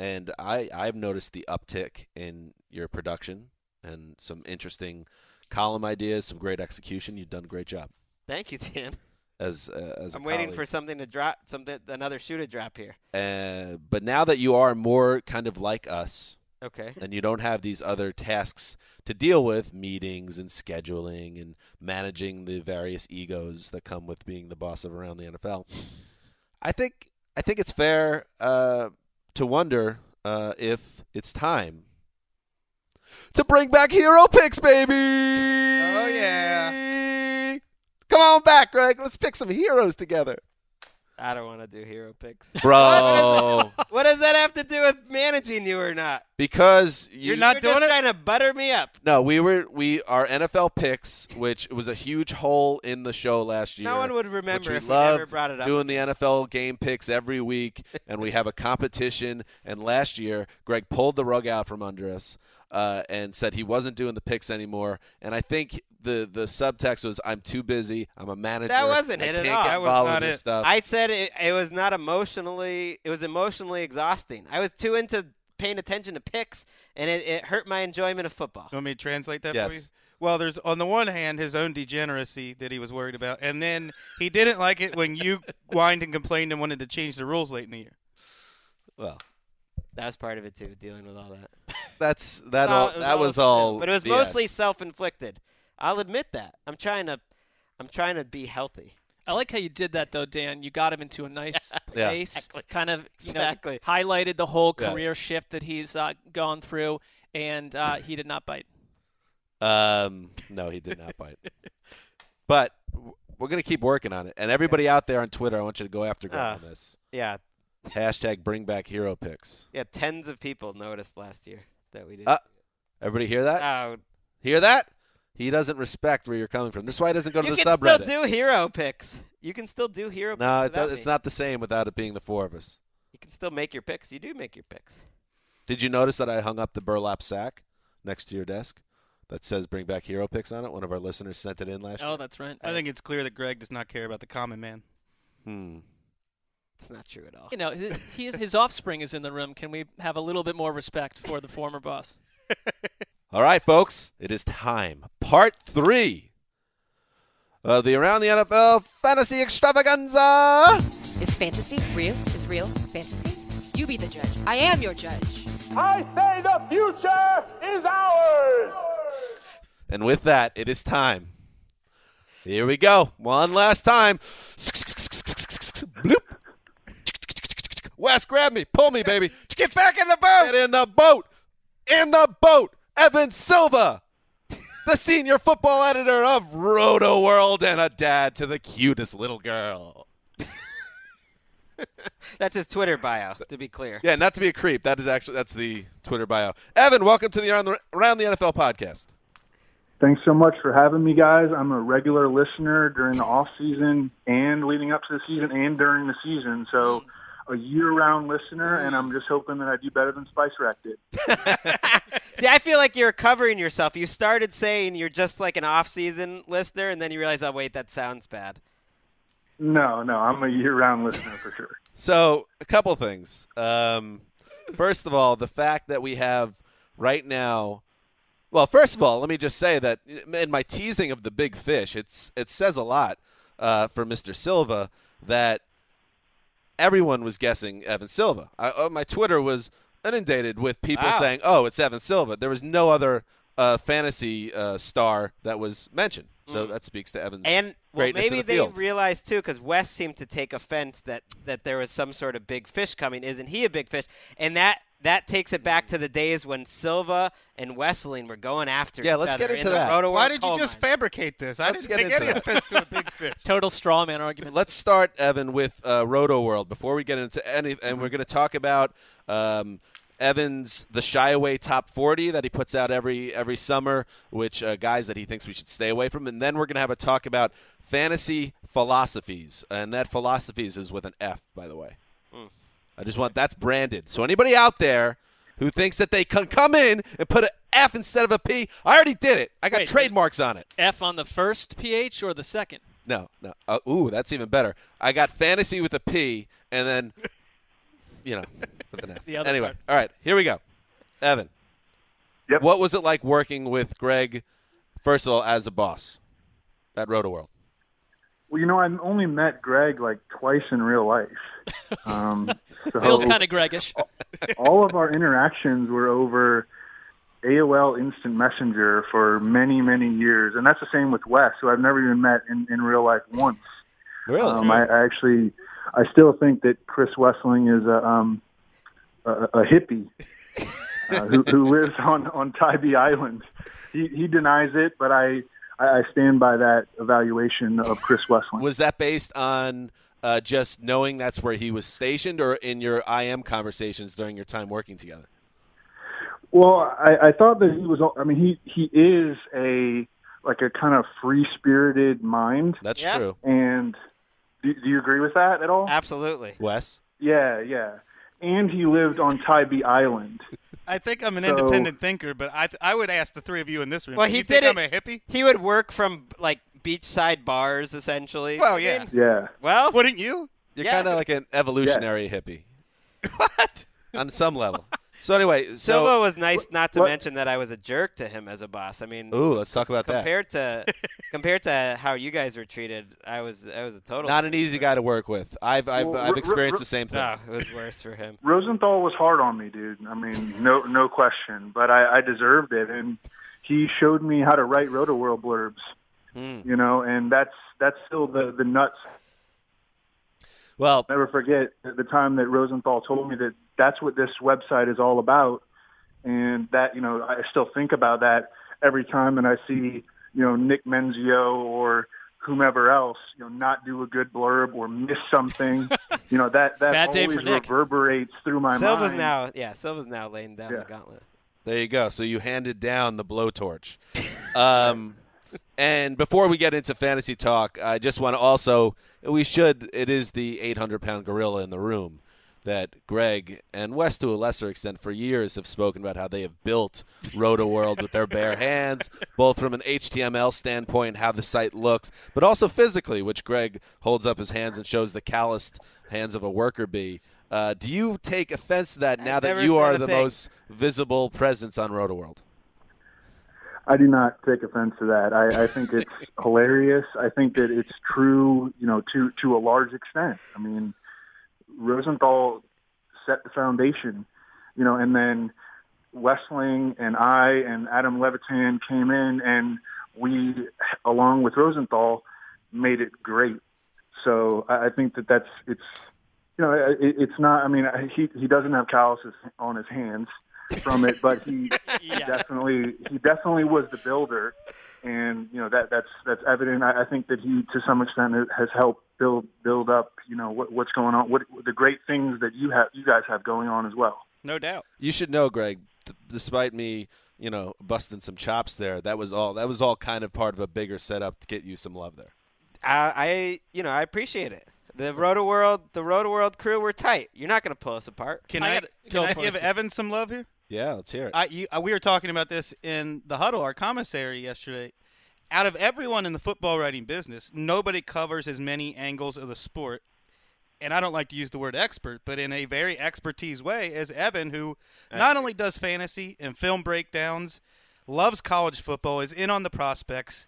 S5: and I I've noticed the uptick in your production and some interesting column ideas, some great execution. You've done a great job
S7: Thank you, Tim.
S5: as uh, as.
S7: I'm waiting
S5: colleague.
S7: for something to drop, something another shoe to drop here.
S5: Uh, but now that you are more kind of like us,
S7: Okay.
S5: and you don't have these other tasks to deal with, meetings and scheduling and managing the various egos that come with being the boss of around the NFL. I think I think it's fair uh, to wonder uh, if it's time to bring back hero picks, baby. Oh
S4: yeah.
S5: Come on back, Gregg. Let's pick some heroes together.
S7: I don't want to do hero picks.
S5: Bro.
S7: what does that have to do with managing you or not?
S5: Because you,
S7: You're just trying to butter me up.
S5: No, we were we our NFL picks, which was a huge hole in the show last year.
S7: No one would
S5: which
S7: remember
S5: we
S7: if we never brought it up.
S5: Doing the NFL game picks every week, and we have a competition. And last year, Gregg pulled the rug out from under us uh, and said he wasn't doing the picks anymore. And I think the the subtext was, "I'm too busy. I'm a manager.
S7: That wasn't
S5: I
S7: it
S5: can't
S7: at all.
S5: get involved with this stuff."
S7: I said it, it was not emotionally. It was emotionally exhausting. I was too into paying attention to picks, and it, it hurt my enjoyment of football.
S4: You want me to translate that
S5: Yes.
S4: for you? Well, there's on the one hand his own degeneracy that he was worried about, and then he didn't like it when you whined and complained and wanted to change the rules late in the year.
S5: Well,
S7: That was part of it too, dealing with all that.
S5: that's that.
S7: No,
S5: all, that was
S7: all
S5: all.
S7: but it was
S5: BS.
S7: mostly self-inflicted. I'll admit that. I'm trying to, I'm trying to be healthy.
S8: I like how you did that though, Dan. You got him into a nice
S5: Yeah.
S8: place.
S7: Exactly.
S8: Kind of, you
S7: Exactly.
S8: know, highlighted the whole
S5: Yes.
S8: career shift that he's uh, gone through, and uh, he did not bite.
S5: Um, no, he did not bite. But we're gonna keep working on it. And everybody out there on Twitter, I want you to go after Gregg
S7: Ah.
S5: on this.
S7: Yeah,
S5: Hashtag bring back hero picks.
S7: yeah. Tens of people noticed last year that we did.
S5: Uh, everybody hear that?
S7: oh,
S5: Hear that? He doesn't respect where you're coming from. This is why he doesn't go to
S7: you
S5: the subreddit.
S7: You can
S5: subreddit.
S7: still do hero picks. You can still do hero.
S5: no,
S7: picks
S5: it's, it's not the same without it being the four of us.
S7: You can still make your picks. You do make your picks.
S5: Did you notice that I hung up the burlap sack next to your desk that says "Bring back hero picks" on it? One of our listeners sent it in last
S8: Oh, that's right.
S4: I think it's clear that Greg does not care about the common man.
S5: Hmm.
S7: It's not true at all.
S8: You know, his, his offspring is in the room. Can we have a little bit more respect for the former boss?
S5: All right, folks, it is time. Part three of the Around the NFL Fantasy Extravaganza.
S13: Is fantasy real? Is real fantasy? You be the judge. I am your judge.
S14: I say the future is ours.
S5: And with that, it is time. Here we go. One last time. Bloop. Wes, grab me. Pull me, baby. Get back in the boat. Get in the boat. In the boat. Evan Silva, the senior football editor of Rotoworld and a dad to the cutest little girl.
S7: That's his Twitter bio, to be clear.
S5: Yeah, not to be a creep. That is actually that's the Twitter bio. Evan, welcome to the Around the, Around the NFL podcast.
S15: Thanks so much for having me, guys. I'm a regular listener during the off season and leading up to the season and during the season. So a year-round listener, and I'm just hoping that I do better than Spice Rack did.
S7: See, I feel like you're covering yourself. You started saying you're just like an off-season listener, and then you realize, oh wait, that sounds bad.
S15: No, no, I'm a year-round listener for sure.
S5: So, a couple things. Um, first of all, the fact that we have right now. Well, first of all, let me just say that in my teasing of the big fish, it's it says a lot uh, for Mr. Silva that everyone was guessing Evan Silva. I, uh, my Twitter was inundated with people
S7: Wow.
S5: saying, "Oh, it's Evan Silva." There was no other uh, fantasy uh, star that was mentioned, so that speaks to Evan's
S7: Mm. And well, maybe
S5: the
S7: they
S5: field.
S7: realized too, because Wes seemed to take offense that that there was some sort of big fish coming. Isn't he a big fish? And that that takes it back to the days when Silva and Wesseling were going after
S5: Yeah,
S7: each
S5: let's
S7: other
S5: get into
S7: in the
S5: that.
S7: Roto
S4: Why did you just
S7: mine.
S4: fabricate this? I
S5: Let's
S4: didn't
S5: get
S4: take
S5: into
S4: any
S5: that.
S4: offense to a big fish.
S8: Total straw man argument.
S5: Let's start, Evan, with uh, Rotoworld before we get into any, and we're going to talk about um, Evan's the shy away top 40 that he puts out every every summer, which uh, guys that he thinks we should stay away from, and then we're going to have a talk about fantasy philosophies, and that philosophies is with an F, by the way. I just want that's branded. So anybody out there who thinks that they can come in and put an F instead of a P, I already did it. I got
S8: Wait,
S5: trademarks on it.
S8: F on the first PH or the second?
S5: No, no. Uh, ooh, that's even better. I got fantasy with a P, and then, you know, with an F.
S8: The other
S5: anyway,
S8: part.
S5: all right, here we go. Evan.
S15: Yep.
S5: What was it like working with Gregg, first of all, as a boss at Rotoworld?
S15: Well, you know, I've only met Gregg like twice in real life. Um, so
S8: Feels kind of Greggish.
S15: all of our interactions were over AOL Instant Messenger for many, many years, and that's the same with Wes, who I've never even met in, in real life once.
S5: Really?
S15: Um, I, I actually, I still think that Chris Wesseling is a, um, a, a hippie uh, who, who lives on on Tybee Island. He he denies it, but I I I stand by that evaluation of Chris Wesseling.
S5: Was that based on uh, just knowing that's where he was stationed, or in your IM conversations during your time working together?
S15: Well, I, I thought that he was. I mean, he he is a like a kind of free spirited mind.
S5: That's
S7: Yeah.
S5: true.
S15: And do, do you agree with that at all?
S7: Absolutely.
S5: Wes?
S15: Yeah, yeah. And he lived on Tybee Island.
S4: I think I'm an
S15: So-
S4: independent thinker, but I I would ask the three of you in this room.
S7: Well, he
S4: you
S7: did
S4: think
S7: it.
S4: I'm a hippie?
S7: He would work from like beachside bars, essentially.
S4: Well,
S7: I
S4: yeah.
S7: mean,
S15: Yeah.
S7: well,
S4: Wouldn't you?
S5: You're
S7: Yeah.
S5: kind of like an evolutionary hippie.
S4: What?
S5: on some level. So anyway, so
S7: Silva was nice, not to
S5: what-
S7: mention that I was a jerk to him as a boss. I mean,
S5: Ooh, let's talk about that.
S7: compared to compared to how you guys were treated, I was I was a total
S5: Not an easy guy to work with. I've I've,
S15: Well,
S5: I've
S15: r-
S5: experienced
S15: r-
S5: the same thing.
S7: No, it was worse for him.
S15: Rosenthal was hard on me, dude. I mean, no no question. But I, I deserved it, and he showed me how to write Rotoworld blurbs.
S5: Hmm.
S15: You know, and that's that's still the the nuts.
S5: Well,
S15: never forget the time that Rosenthal told me that that's what this website is all about, and that you know I still think about that every time, and I see you know Nick Mensio or whomever else, you know, not do a good blurb or miss something, you know, that that
S7: Bad day
S15: always reverberates through my
S7: Silva's
S15: mind.
S7: now, yeah, Silva's now laying down the gauntlet.
S5: There you go. So you handed down the blowtorch. Um, and before we get into fantasy talk, I just want to also we should. It is the 800 pound gorilla in the room that Gregg and Wes, to a lesser extent, for years have spoken about how they have built Rotoworld with their bare hands, both from an HTML standpoint, how the site looks, but also physically, which Gregg holds up his hands and shows the calloused hands of a worker bee. Uh, do you take offense to that now that you are the
S7: thing.
S5: most visible presence on Rotoworld?
S15: I do not take offense to that. I, I think it's hilarious. I think that it's true, you know, to to a large extent. I mean, Rosenthal set the foundation, you know, and then Wesseling and I and Adam Levitan came in and we, along with Rosenthal, made it great. So I, I think that that's it's, you know, it, it's not. I mean, he he doesn't have calluses on his hands from it, but he, he definitely he definitely was the builder, and you know that that's that's evident. I, I think that he to some extent has helped build build up you know what, what's going on, what the great things that you have you guys have going on as well.
S4: No doubt.
S5: You should know, Gregg. th- despite me, you know, busting some chops there, that was all. That was all kind of part of a bigger setup to get you some love there.
S7: I, I you know I appreciate it. The Rotoworld, the Rotoworld crew, we're tight. You're not going to pull us apart.
S4: Can I, can I give Evan some love here?
S5: Yeah, let's hear it.
S4: I, you, uh, we were talking about this in the huddle, our commissary yesterday. Out of everyone in the football writing business, nobody covers as many angles of the sport. And I don't like to use the word expert, but in a very expertise way, as Evan, who not only does fantasy and film breakdowns, loves college football, is in on the prospects,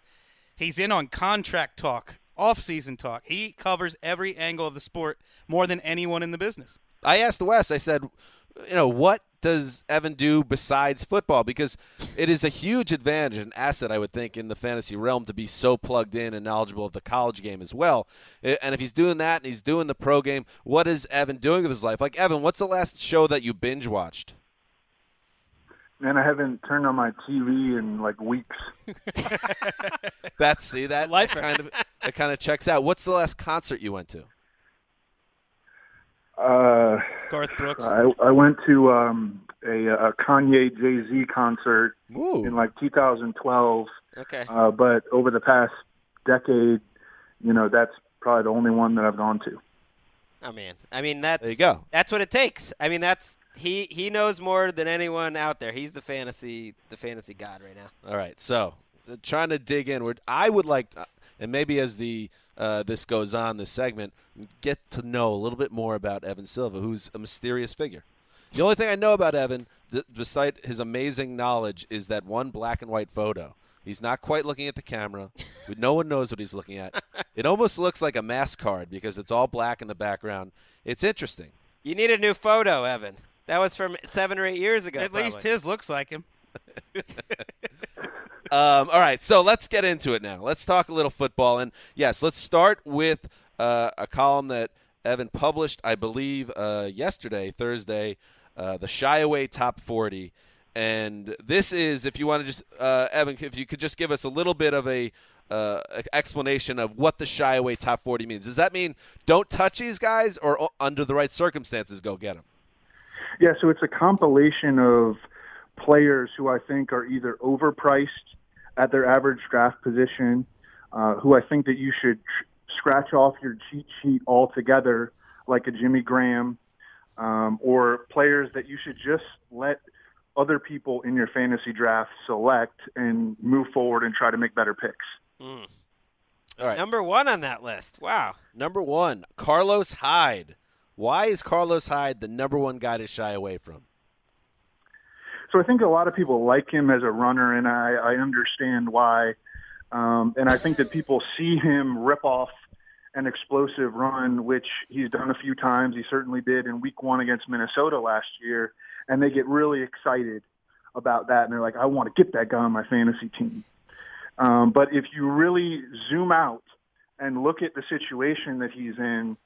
S4: he's in on contract talk, off-season talk. He covers every angle of the sport more than anyone in the business.
S5: I asked Wes. I said, you know, what does Evan do besides football? Because it is a huge advantage, an asset, I would think, in the fantasy realm to be so plugged in and knowledgeable of the college game as well. And if he's doing that and he's doing the pro game, what is Evan doing with his life? Like Evan, what's the last show that you binge watched?
S15: Man, I haven't turned on my TV in like weeks.
S5: That's see that, that kind of that kind of checks out. What's the last concert you went to?
S15: Uh,
S4: Garth Brooks.
S15: I, I went to um, a, a Kanye Jay Z concert in like 2012.
S7: Okay.
S15: Uh, but over the past decade, you know, that's probably the only one that I've gone to.
S7: Oh man, I mean that's
S5: There you go.
S7: That's what it takes. I mean that's he he knows more than anyone out there. He's the fantasy the fantasy god right now.
S5: All right, so uh, trying to dig inward, I would like, uh, and maybe as the uh, this goes on, this segment, get to know a little bit more about Evan Silva, who's a mysterious figure. The only thing I know about Evan, th- beside his amazing knowledge, is that one black and white photo. He's not quite looking at the camera. but no one knows what he's looking at. It almost looks like a mask card because it's all black in the background. It's interesting.
S7: You need a new photo, Evan. That was from seven or eight years ago.
S4: At least his looks like him.
S5: Um, all right, so let's get into it now. Let's talk a little football, and yes, let's start with uh, a column that Evan published, I believe, uh, yesterday, Thursday, uh, the Shy Away Top 40. And this is, if you want to just, uh, Evan, if you could just give us a little bit of a uh, explanation of what the Shy Away Top 40 means. Does that mean don't touch these guys, or under the right circumstances, go get them?
S15: Yeah, so it's a compilation of players who I think are either overpriced at their average draft position, uh, who I think that you should tr- scratch off your cheat sheet altogether, like a Jimmy Graham, um, or players that you should just let other people in your fantasy draft select and move forward and try to make better picks.
S7: Mm.
S5: All right.
S7: Number one on that list. Wow.
S5: Number one, Carlos Hyde. Why is Carlos Hyde the number one guy to shy away from?
S15: So I think a lot of people like him as a runner, and I, I understand why. Um, and I think that people see him rip off an explosive run, which he's done a few times. He certainly did in Week One against Minnesota last year, and they get really excited about that, and they're like, "I want to get that guy on my fantasy team." Um, but if you really zoom out and look at the situation that he's in,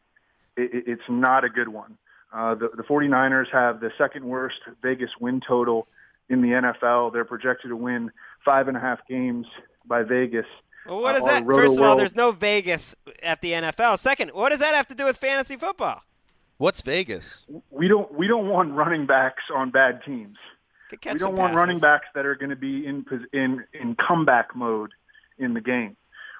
S15: it, it's not a good one. Uh, the, the 49ers have the second worst Vegas win total in the NFL. They're projected to win five and a half games by Vegas.
S7: Well, what
S15: Uh,
S7: is
S15: our
S7: that? First of all,
S15: Roto-World-
S7: there's no Vegas at the NFL. Second, what does that have to do with fantasy football?
S5: What's Vegas?
S15: we don't we don't want running backs on bad teams. We don't want
S7: passes.
S15: running backs that are going to be in in in comeback mode in the game.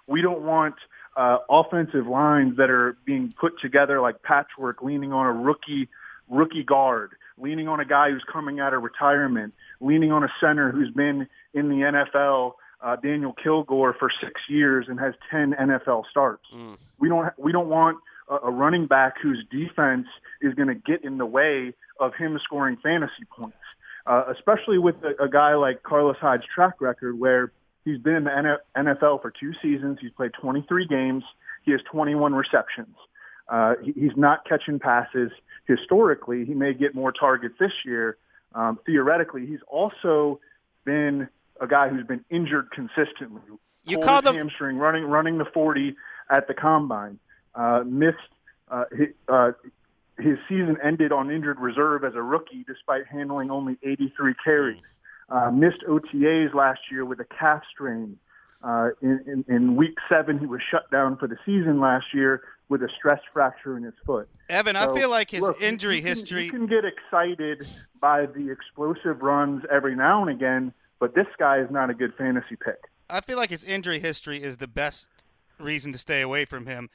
S15: We don't want uh, offensive lines that are being put together like patchwork, leaning on a rookie rookie guard, leaning on a guy who's coming out of retirement, leaning on a center who's been in the NFL, uh, Daniel Kilgore, for six years and has ten NFL starts. We don't we don't want a, a running back whose defense is going to get in the way of him scoring fantasy points, uh, especially with a, a guy like Carlos Hyde's track record, where he's been in the NFL for two seasons. He's played 23 games. He has 21 receptions. Uh, he, he's not catching passes. Historically, he may get more targets this year. Um, theoretically, he's also been a guy who's been injured consistently.
S7: You
S15: his
S7: him-
S15: hamstring running running the 40 at the combine. Uh, missed uh, his, uh, his season ended on injured reserve as a rookie, despite handling only 83 carries. Uh, missed OTAs last year with a calf strain. Uh, in, in, in week seven, he was shut down for the season last year with a stress fracture in his foot.
S4: Evan, I feel like his
S15: look,
S4: injury
S15: you can-
S4: history.
S15: You can get excited by the explosive runs every now and again, but this guy is not a good fantasy pick.
S4: I feel like his injury history is the best reason to stay away from him.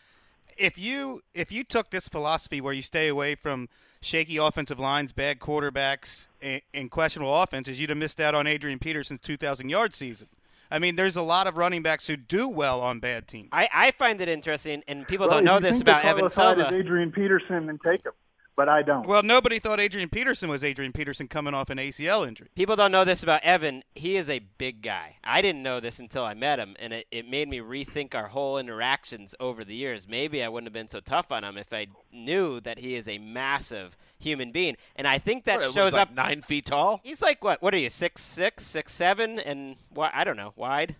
S4: If you if you took this philosophy where you stay away from shaky offensive lines, bad quarterbacks, and, and questionable offenses, you'd have missed out on Adrian Peterson's 2,000 yard season. I mean, there's a lot of running backs who do well on bad teams.
S7: I, I find it interesting, and people
S15: Well,
S7: don't know this about Evan Silva.
S15: Adrian Peterson, and take him. But I don't.
S4: Well, nobody thought Adrian Peterson was Adrian Peterson coming off an ACL injury.
S7: People don't know this about Evan. He is a big guy. I didn't know this until I met him, and it, it made me rethink our whole interactions over the years. Maybe I wouldn't have been so tough on him if I knew that he is a massive human being. And I think that
S5: What,
S7: shows
S5: like
S7: up.
S5: nine feet tall.
S7: He's like what? What are you? Six six, six seven, and what? I don't know. Wide.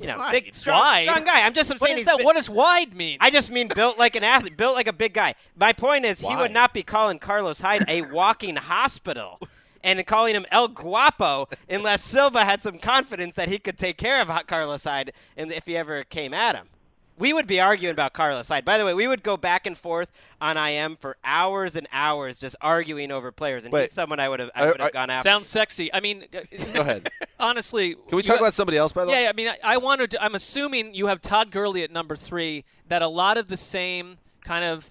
S7: You know,
S8: Wide.
S7: big, strong,
S8: Wide?
S7: strong guy. I'm just I'm
S8: What
S7: saying
S8: is
S7: he's
S8: that?
S7: bi-
S8: What does wide mean?
S7: I just mean built like an athlete, built like a big guy. My point is, he would not be calling Carlos Hyde a walking hospital and calling him El Guapo unless Silva had some confidence that he could take care of Carlos Hyde and if he ever came at him. We would be arguing about Carlos Hyde. By the way, we would go back and forth on IM for hours and hours just arguing over players, and
S5: Wait.
S7: he's someone I would have I
S5: Are-
S7: would have
S5: are-
S7: gone after.
S8: Sounds sexy. I mean, uh,
S5: Go ahead.
S8: honestly,
S5: Can we talk
S8: got-
S5: about somebody else, by the way?
S8: Yeah, yeah, I mean, I, I wanted. To, I'm assuming you have Todd Gurley at number three. That a lot of the same kind of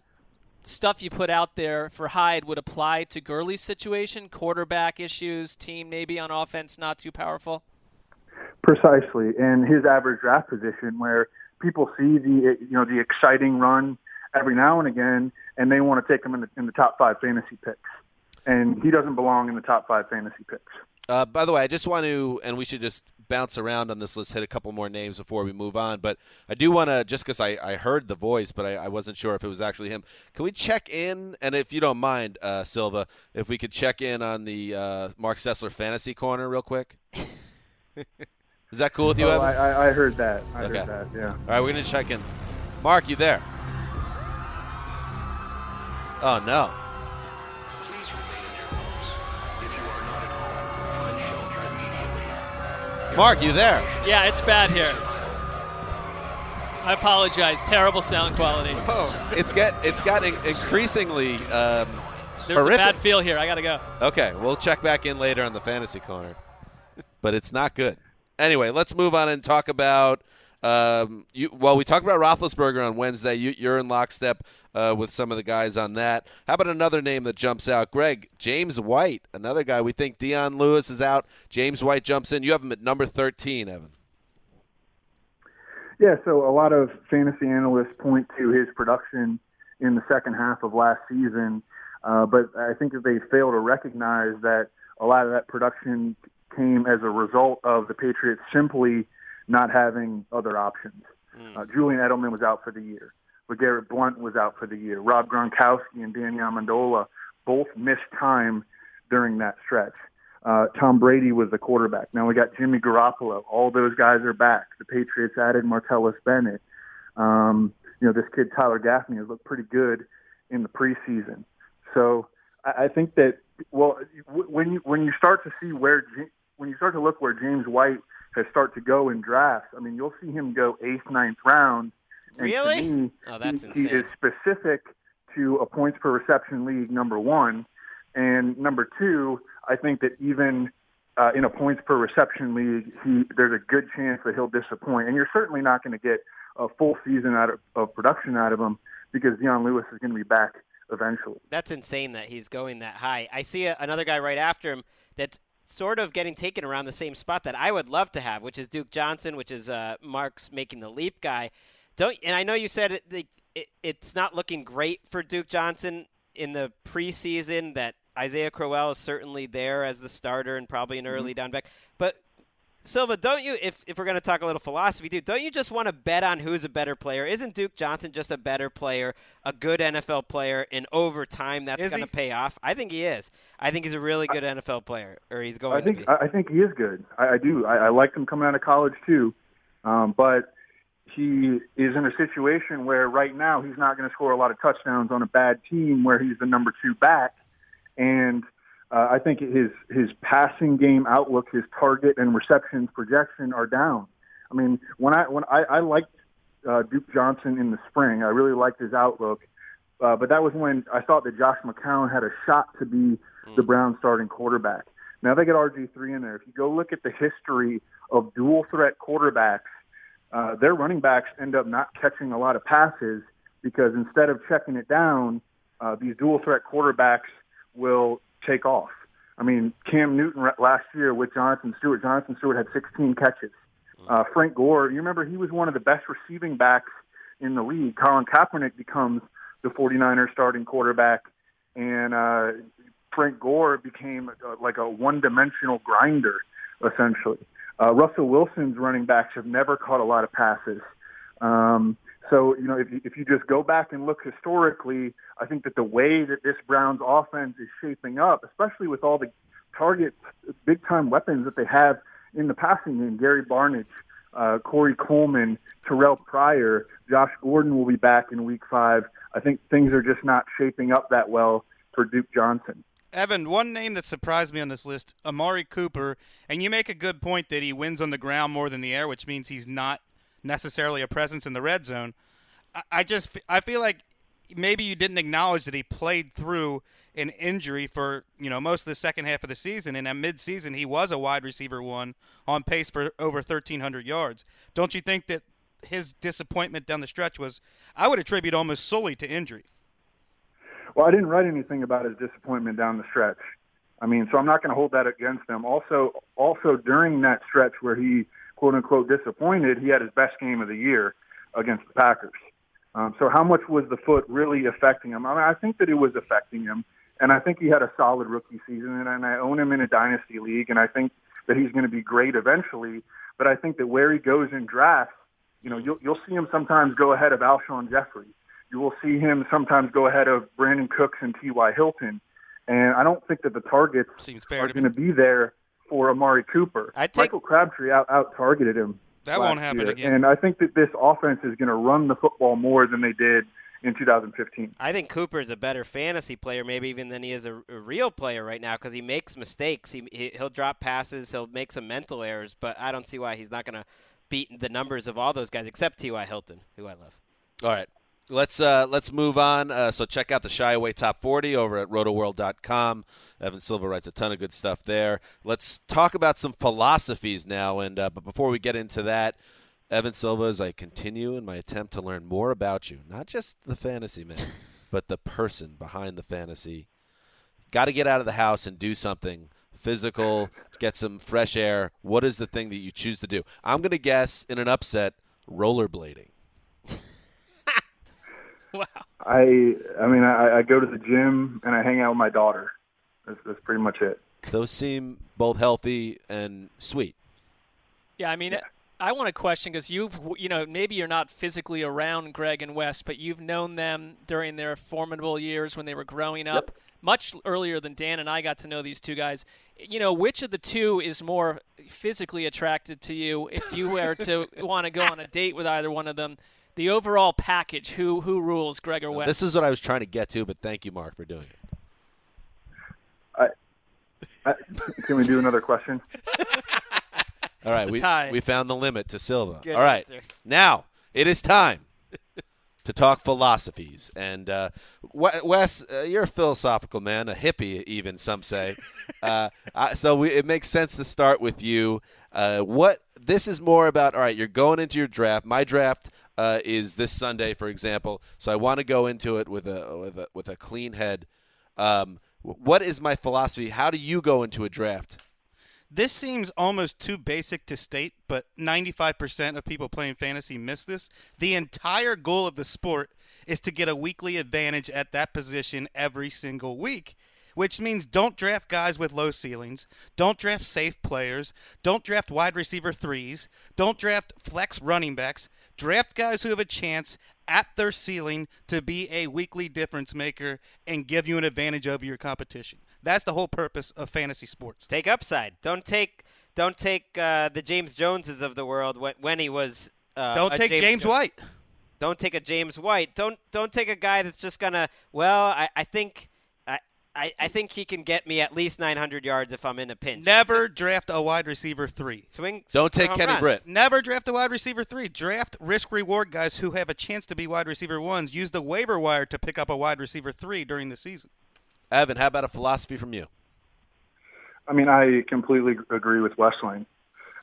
S8: stuff you put out there for Hyde would apply to Gurley's situation, quarterback issues, team maybe on offense not too powerful.
S15: Precisely, and his average draft position, where people see the you know the exciting run every now and again, and they want to take him in the, in the top five fantasy picks, and he doesn't belong in the top five fantasy picks.
S5: Uh, by the way, I just want to, and we should just bounce around on this list, hit a couple more names before we move on. But I do want to, just because I, I heard the voice, but I, I wasn't sure if it was actually him. Can we check in? And if you don't mind, uh, Silva, if we could check in on the uh, Marc Sessler fantasy corner real quick. Is that cool with you,
S15: Oh,
S5: Evan?
S15: I, I, I heard that. I
S5: Okay.
S15: heard that. Yeah.
S5: All right, we're going to check in. Marc, you there? Oh, no. Marc, you there?
S8: Yeah, it's bad here. I apologize. Terrible sound quality.
S5: Oh, It's get it's gotten increasingly um,
S8: There's
S5: horrific.
S8: a bad feel here. I gotta go.
S5: Okay, we'll check back in later on the fantasy corner, but it's not good. Anyway, let's move on and talk about. Um, you, well, we talked about Roethlisberger on Wednesday. You, you're in lockstep uh, with some of the guys on that. How about another name that jumps out? Gregg James White, another guy. We think Dion Lewis is out. James White jumps in. You have him at number 13, Evan.
S15: Yeah, so a lot of fantasy analysts point to his production in the second half of last season, uh, but I think that they fail to recognize that a lot of that production came as a result of the Patriots simply not having other options. Uh, Julian Edelman was out for the year. LeGarrette Blount was out for the year. Rob Gronkowski and Danny Amendola both missed time during that stretch. Uh, Tom Brady was the quarterback. Now we got Jimmy Garoppolo. All those guys are back. The Patriots added Martellus Bennett. Um, you know, this kid Tyler Gaffney has looked pretty good in the preseason. So I, I think that well, when you when you start to see where J- when you start to look where James White has start to go in drafts, I mean, you'll see him go eighth, ninth round. And to
S7: Really?
S15: me,
S7: Oh, that's
S15: he, he is specific to a points per reception league. Number one, and number two, I think that even uh, in a points per reception league, he there's a good chance that he'll disappoint. And you're certainly not going to get a full season out of, of production out of him because Dion Lewis is going to be back eventually.
S7: That's insane that he's going that high. I see a, another guy right after him that's sort of getting taken around the same spot that I would love to have, which is Duke Johnson, which is uh, Marc's making the leap guy. Don't and I know you said it, it, it's not looking great for Duke Johnson in the preseason. That Isaiah Crowell is certainly there as the starter and probably an early down back, but. Silva, don't you, if, if we're going to talk a little philosophy too, don't you just want to bet on who's a better player? Isn't Duke Johnson just a better player, a good NFL player, and over time that's going to pay off? I think he is. I think he's a really good NFL player, or he's going
S15: I think
S7: to be.
S15: I I think he is good. I, I do. I, I liked him coming out of college too, um, but he is in a situation where right now he's not going to score a lot of touchdowns on a bad team where he's the number two back, and uh, I think his his passing game outlook, his target and receptions projection are down. I mean, when I when I, I liked uh, Duke Johnson in the spring, I really liked his outlook. Uh, but that was when I thought that Josh McCown had a shot to be the Browns starting quarterback. Now they get RG3 in there. If you go look at the history of dual threat quarterbacks, uh, their running backs end up not catching a lot of passes because instead of checking it down, uh, these dual threat quarterbacks will take off. I mean, Cam Newton last year with Jonathan Stewart, Jonathan Stewart had 16 catches. Uh, Frank Gore, you remember he was one of the best receiving backs in the league. Colin Kaepernick becomes the 49ers starting quarterback, and uh, Frank Gore became uh, like a one-dimensional grinder, essentially. Uh, Russell Wilson's running backs have never caught a lot of passes. Um, so, you know, if you, if you just go back and look historically, I think that the way that this Browns offense is shaping up, especially with all the target, big-time weapons that they have in the passing game, Gary Barnidge, uh, Corey Coleman, Terrelle Pryor, Josh Gordon will be back in week five. I think things are just not shaping up that well for Duke Johnson.
S4: Evan, one name that surprised me on this list, Amari Cooper, and you make a good point that he wins on the ground more than the air, which means he's not necessarily a presence in the red zone. I, I just I feel like maybe you didn't acknowledge that he played through an injury for you know most of the second half of the season, and at midseason he was a wide receiver one on pace for over 1,300 yards. Don't you think that his disappointment down the stretch was I would attribute almost solely to injury?
S15: Well, I didn't write anything about his disappointment down the stretch. I mean, so I'm not going to hold that against him. Also, also during that stretch where he quote unquote disappointed, he had his best game of the year against the Packers. Um, so how much was the foot really affecting him? I mean, I think that it was affecting him, and I think he had a solid rookie season, and, and I own him in a dynasty league, and I think that he's going to be great eventually. But I think that where he goes in drafts, you know, you'll, you'll see him sometimes go ahead of Alshon Jeffery. You will see him sometimes go ahead of Brandin Cooks and T.Y. Hilton. And I don't think that the targets
S4: fair
S15: are going to be there for Amari Cooper. i Michael Crabtree out, out targeted him.
S4: That
S15: last
S4: won't happen
S15: year.
S4: again.
S15: And I think that this offense is going to run the football more than they did in 2015.
S7: I think Cooper is a better fantasy player, maybe even than he is a, a real player right now, because he makes mistakes. He, he he'll drop passes, he'll make some mental errors, but I don't see why he's not going to beat the numbers of all those guys except T.Y. Hilton, who I love.
S5: All right. Let's uh, let's move on. Uh, so check out the Shy Away Top 40 over at rotoworld.com. Evan Silva writes a ton of good stuff there. Let's talk about some philosophies now. And uh, but before we get into that, Evan Silva, as I continue in my attempt to learn more about you, not just the fantasy man, but the person behind the fantasy, got to get out of the house and do something physical, get some fresh air. What is the thing that you choose to do? I'm going to guess in an upset, rollerblading.
S15: I I mean I, I go to the gym and I hang out with my daughter. That's, that's pretty much it.
S5: those seem both healthy and sweet.
S8: Yeah, I mean, I want to question because you've, you know, maybe you're not physically around Gregg and Wes, but you've known them during their formidable years when they were growing up, much earlier than Dan and I got to know these two guys. You know, which of the two is more physically attracted to you if you were to want to go on a date with either one of them? The overall package, who who rules, Gregg or Wes?
S5: This is what I was trying to get to, but thank you, Marc, for doing it.
S15: Uh, can we do another question?
S5: All right, we, we found the limit to Silva.
S7: Good
S5: All right,
S7: answer.
S5: now it is time to talk philosophies. And uh, Wes, uh, you're a philosophical man, a hippie, even some say. uh, I, so we, it makes sense to start with you. Uh, what this is more about? All right, you're going into your draft. My draft uh, is this Sunday, for example. So I want to go into it with a with a with a clean head. Um, what is my philosophy? How do you go into a draft?
S4: This seems almost too basic to state, but 95% of people playing fantasy miss this. The entire goal of the sport is to get a weekly advantage at that position every single week, which means don't draft guys with low ceilings, don't draft safe players, don't draft wide receiver threes, don't draft flex running backs. Draft guys who have a chance at their ceiling to be a weekly difference maker and give you an advantage over your competition. That's the whole purpose of fantasy sports.
S7: Take upside. Don't take don't take uh, the James Joneses of the world when, when he was. Uh,
S4: Don't take James
S7: Jo-
S4: White.
S7: Don't take a James White. Don't don't take a guy that's just gonna. Well, I, I think I, I I think he can get me at least 900 yards if I'm in a pinch.
S4: Never draft a wide receiver three.
S7: Swing.
S5: Don't take Kenny
S7: runs.
S5: Britt.
S4: Never draft a wide receiver three. Draft risk reward guys who have a chance to be wide receiver ones. Use the waiver wire to pick up a wide receiver three during the season.
S5: Evan, how about a philosophy from you?
S15: I mean, I completely agree with Wesseling.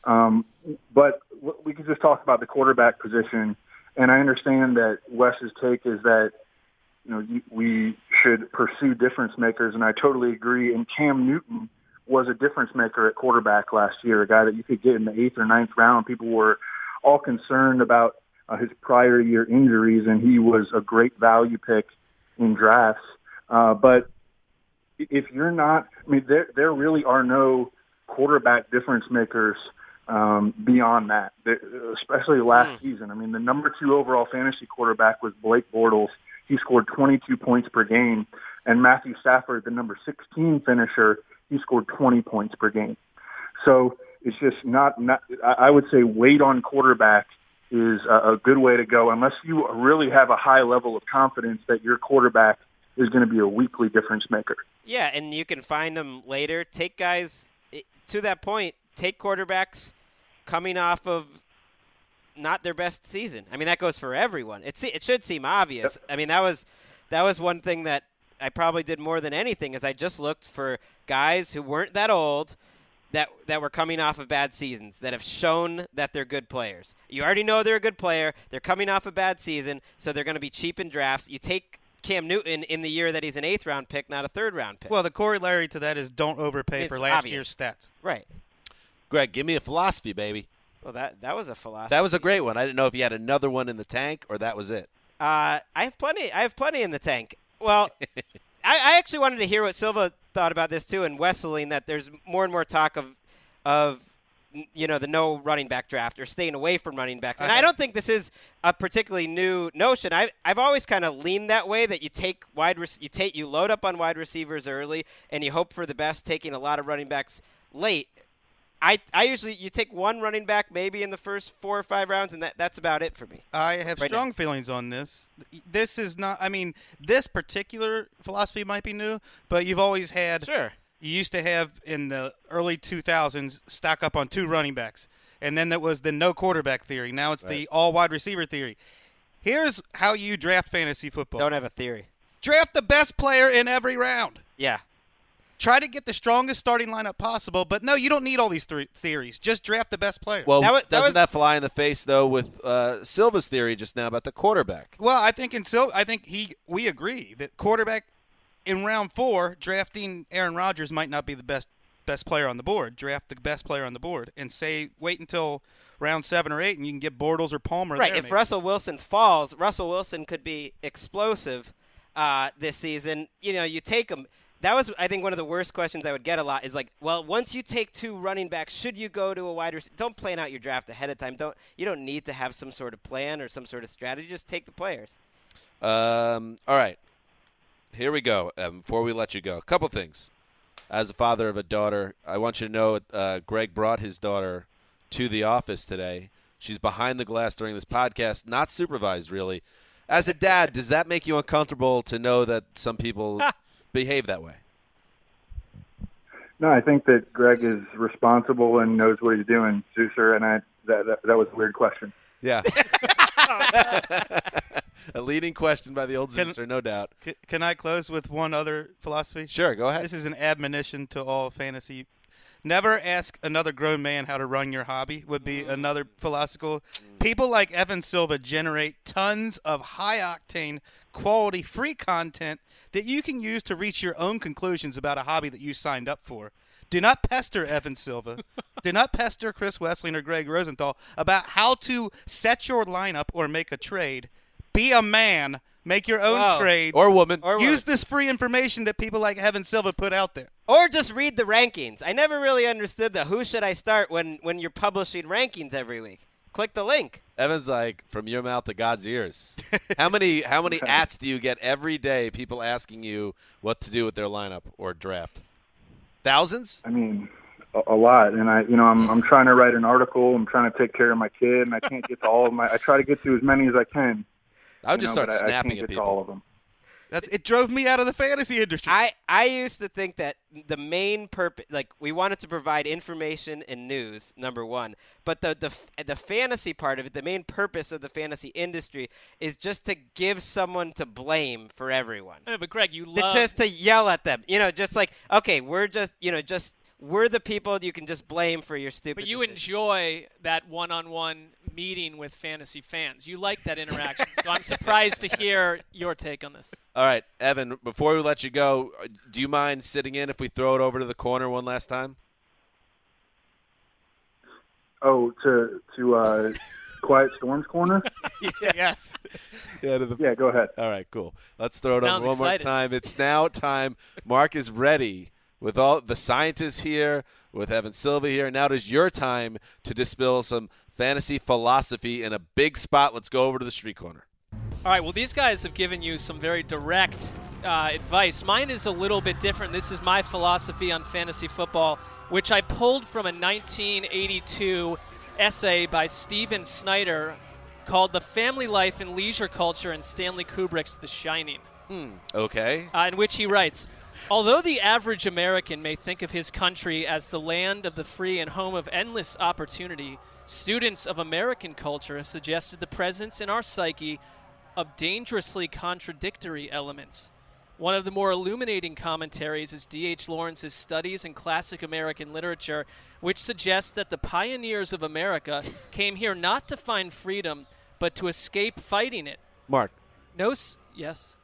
S15: Um, but we could just talk about the quarterback position. And I understand that Wes's take is that, you know, you- we should pursue difference makers. And I totally agree. And Cam Newton was a difference maker at quarterback last year, a guy that you could get in the eighth or ninth round. People were all concerned about uh, his prior year injuries, and he was a great value pick in drafts. Uh, but if you're not, I mean, there there really are no quarterback difference makers um, beyond that. Especially last season. I mean, the number two overall fantasy quarterback was Blake Bortles. He scored 22 points per game, and Matthew Stafford, the number 16 finisher, he scored 20 points per game. So it's just not. not I would say wait on quarterback is a, a good way to go, unless you really have a high level of confidence that your quarterback is going to be a weekly difference maker.
S7: Yeah, and you can find them later. Take guys eh, to that point. Take quarterbacks coming off of not their best season. I mean, that goes for everyone. It se- it should seem obvious. I mean, that was that was one thing that I probably did more than anything is I just looked for guys who weren't that old that that were coming off of bad seasons that have shown that they're good players. You already know they're a good player. They're coming off a bad season, so they're going to be cheap in drafts. You take Cam Newton in the year that he's an eighth round pick, not a third round pick.
S4: Well, the corollary to that is don't overpay for last
S7: obvious.
S4: year's stats.
S7: Right.
S5: Gregg, give me a philosophy, baby.
S7: Well, that that was a philosophy.
S5: That was a great one. I didn't know if you had another one in the tank or that was it.
S7: Uh, I have plenty. I have plenty in the tank. Well, I, I actually wanted to hear what Silva thought about this too, and Wesseling that there's more and more talk of of you know the no running back draft or staying away from running backs. And I don't think this is a particularly new notion. I I've always kind of leaned that way that you take wide rec- you take you load up on wide receivers early and you hope for the best, taking a lot of running backs late. I, I usually you take one running back maybe in the first four or five rounds, and that, that's about it for me.
S4: I have
S7: Right now.
S4: strong feelings on this. This is not. I mean, this particular philosophy might be new, but you've always had.
S7: Sure.
S4: You used to have in the early 2000s stack up on two running backs, and then that was the no quarterback theory. Now it's the all wide receiver theory. Here's how you draft fantasy football.
S7: Don't have a theory.
S4: Draft the best player in every round.
S7: Yeah.
S4: Try to get the strongest starting lineup possible, but no, you don't need all these three theories. Just draft the best player.
S5: Well, doesn't that fly in the face though with uh, Silva's theory just now about the quarterback?
S4: Well, I think in Sil- I think he we agree that quarterback in round four drafting Aaron Rodgers might not be the best best player on the board. Draft the best player on the board and say wait until round seven or eight and you can get Bortles or Palmer.
S7: Right.
S4: there,
S7: If
S4: maybe.
S7: Russell Wilson falls, Russell Wilson could be explosive uh, this season. You know, you take him. That was I think one of the worst questions I would get a lot is like, well, once you take two running backs, should you go to a wide receiver? Don't plan out your draft ahead of time. Don't you don't need to have some sort of plan or some sort of strategy. Just take the players.
S5: Um, all right. Here we go. Um, before we let you go, a couple things. As a father of a daughter, I want you to know uh, Gregg brought his daughter to the office today. She's behind the glass during this podcast, not supervised really. As a dad, does that make you uncomfortable to know that some people behave that way?
S15: No, I think that Gregg is responsible and knows what he's doing, Zeuser, and I that, that that was a weird question.
S5: Yeah. a leading question by the old
S4: Can-
S5: Zeuser, no doubt.
S4: C- Can I close with one other philosophy?
S5: Sure, go ahead.
S4: This is an admonition to all fantasy. Never ask another grown man how to run your hobby would be mm-hmm. another philosophical. Mm-hmm. People like Evan Silva generate tons of high octane, quality, free content that you can use to reach your own conclusions about a hobby that you signed up for. Do not pester Evan Silva. Do not pester Chris Wesseling or Gregg Rosenthal about how to set your lineup or make a trade. Be a man. Make your own
S7: Whoa.
S4: trade.
S5: Or woman.
S7: Or
S4: Use this free information that people like Evan Silva put out there.
S7: Or just read the rankings. I never really understood the who should I start when when you're publishing rankings every week. Click the link.
S5: Evan's like from your mouth to God's ears. how many how many ats do you get every day? People asking you what to do with their lineup or draft. Thousands.
S15: I mean, a, a lot. And I, you know, I'm I'm trying to write an article. I'm trying to take care of my kid, and I can't get to all of my. I try to get to as many as I can.
S5: I would just
S15: know,
S5: start
S15: but I- I
S5: snapping
S15: can't
S5: at
S15: get
S5: people.
S15: All of them.
S4: That's it. Drove me out of the fantasy industry.
S7: I I used to think that the main purpose, like we wanted to provide information and news, number one. But the the the fantasy part of it, the main purpose of the fantasy industry, is just to give someone to blame for everyone.
S8: Yeah, but Gregg, you love
S7: just to yell at them, you know, just like okay, we're just you know just we're the people you can just blame for your stupid.
S8: But you
S7: decisions.
S8: enjoy that one-on-one meeting with fantasy fans. You like that interaction. so I'm surprised to hear your take on this.
S5: All right, Evan. Before we let you go, do you mind sitting in if we throw it over to the corner one last time?
S15: Oh, to to uh, Quiet Storm's corner.
S4: yes.
S5: Yeah, to the-
S15: Yeah, go ahead.
S5: All right, cool. Let's throw it
S8: Sounds
S5: over one
S8: excited.
S5: more time. It's now time. Marc is ready with all the scientists here, with Evan Silva here. Now it is your time to dispel some fantasy philosophy in a big spot. Let's go over to the street corner.
S8: All right. Well, these guys have given you some very direct uh, advice. Mine is a little bit different. This is my philosophy on fantasy football, which I pulled from a 1982 essay by Steven Snyder called "The Family Life and Leisure Culture in Stanley Kubrick's The Shining."
S5: Okay.
S8: uh, in which he writes Although the average American may think of his country as the land of the free and home of endless opportunity, students of American culture have suggested the presence in our psyche of dangerously contradictory elements. One of the more illuminating commentaries is D.H. Lawrence's Studies in Classic American Literature, which suggests that the pioneers of America came here not to find freedom, but to escape fighting it.
S5: Marc,
S8: No, s- yes.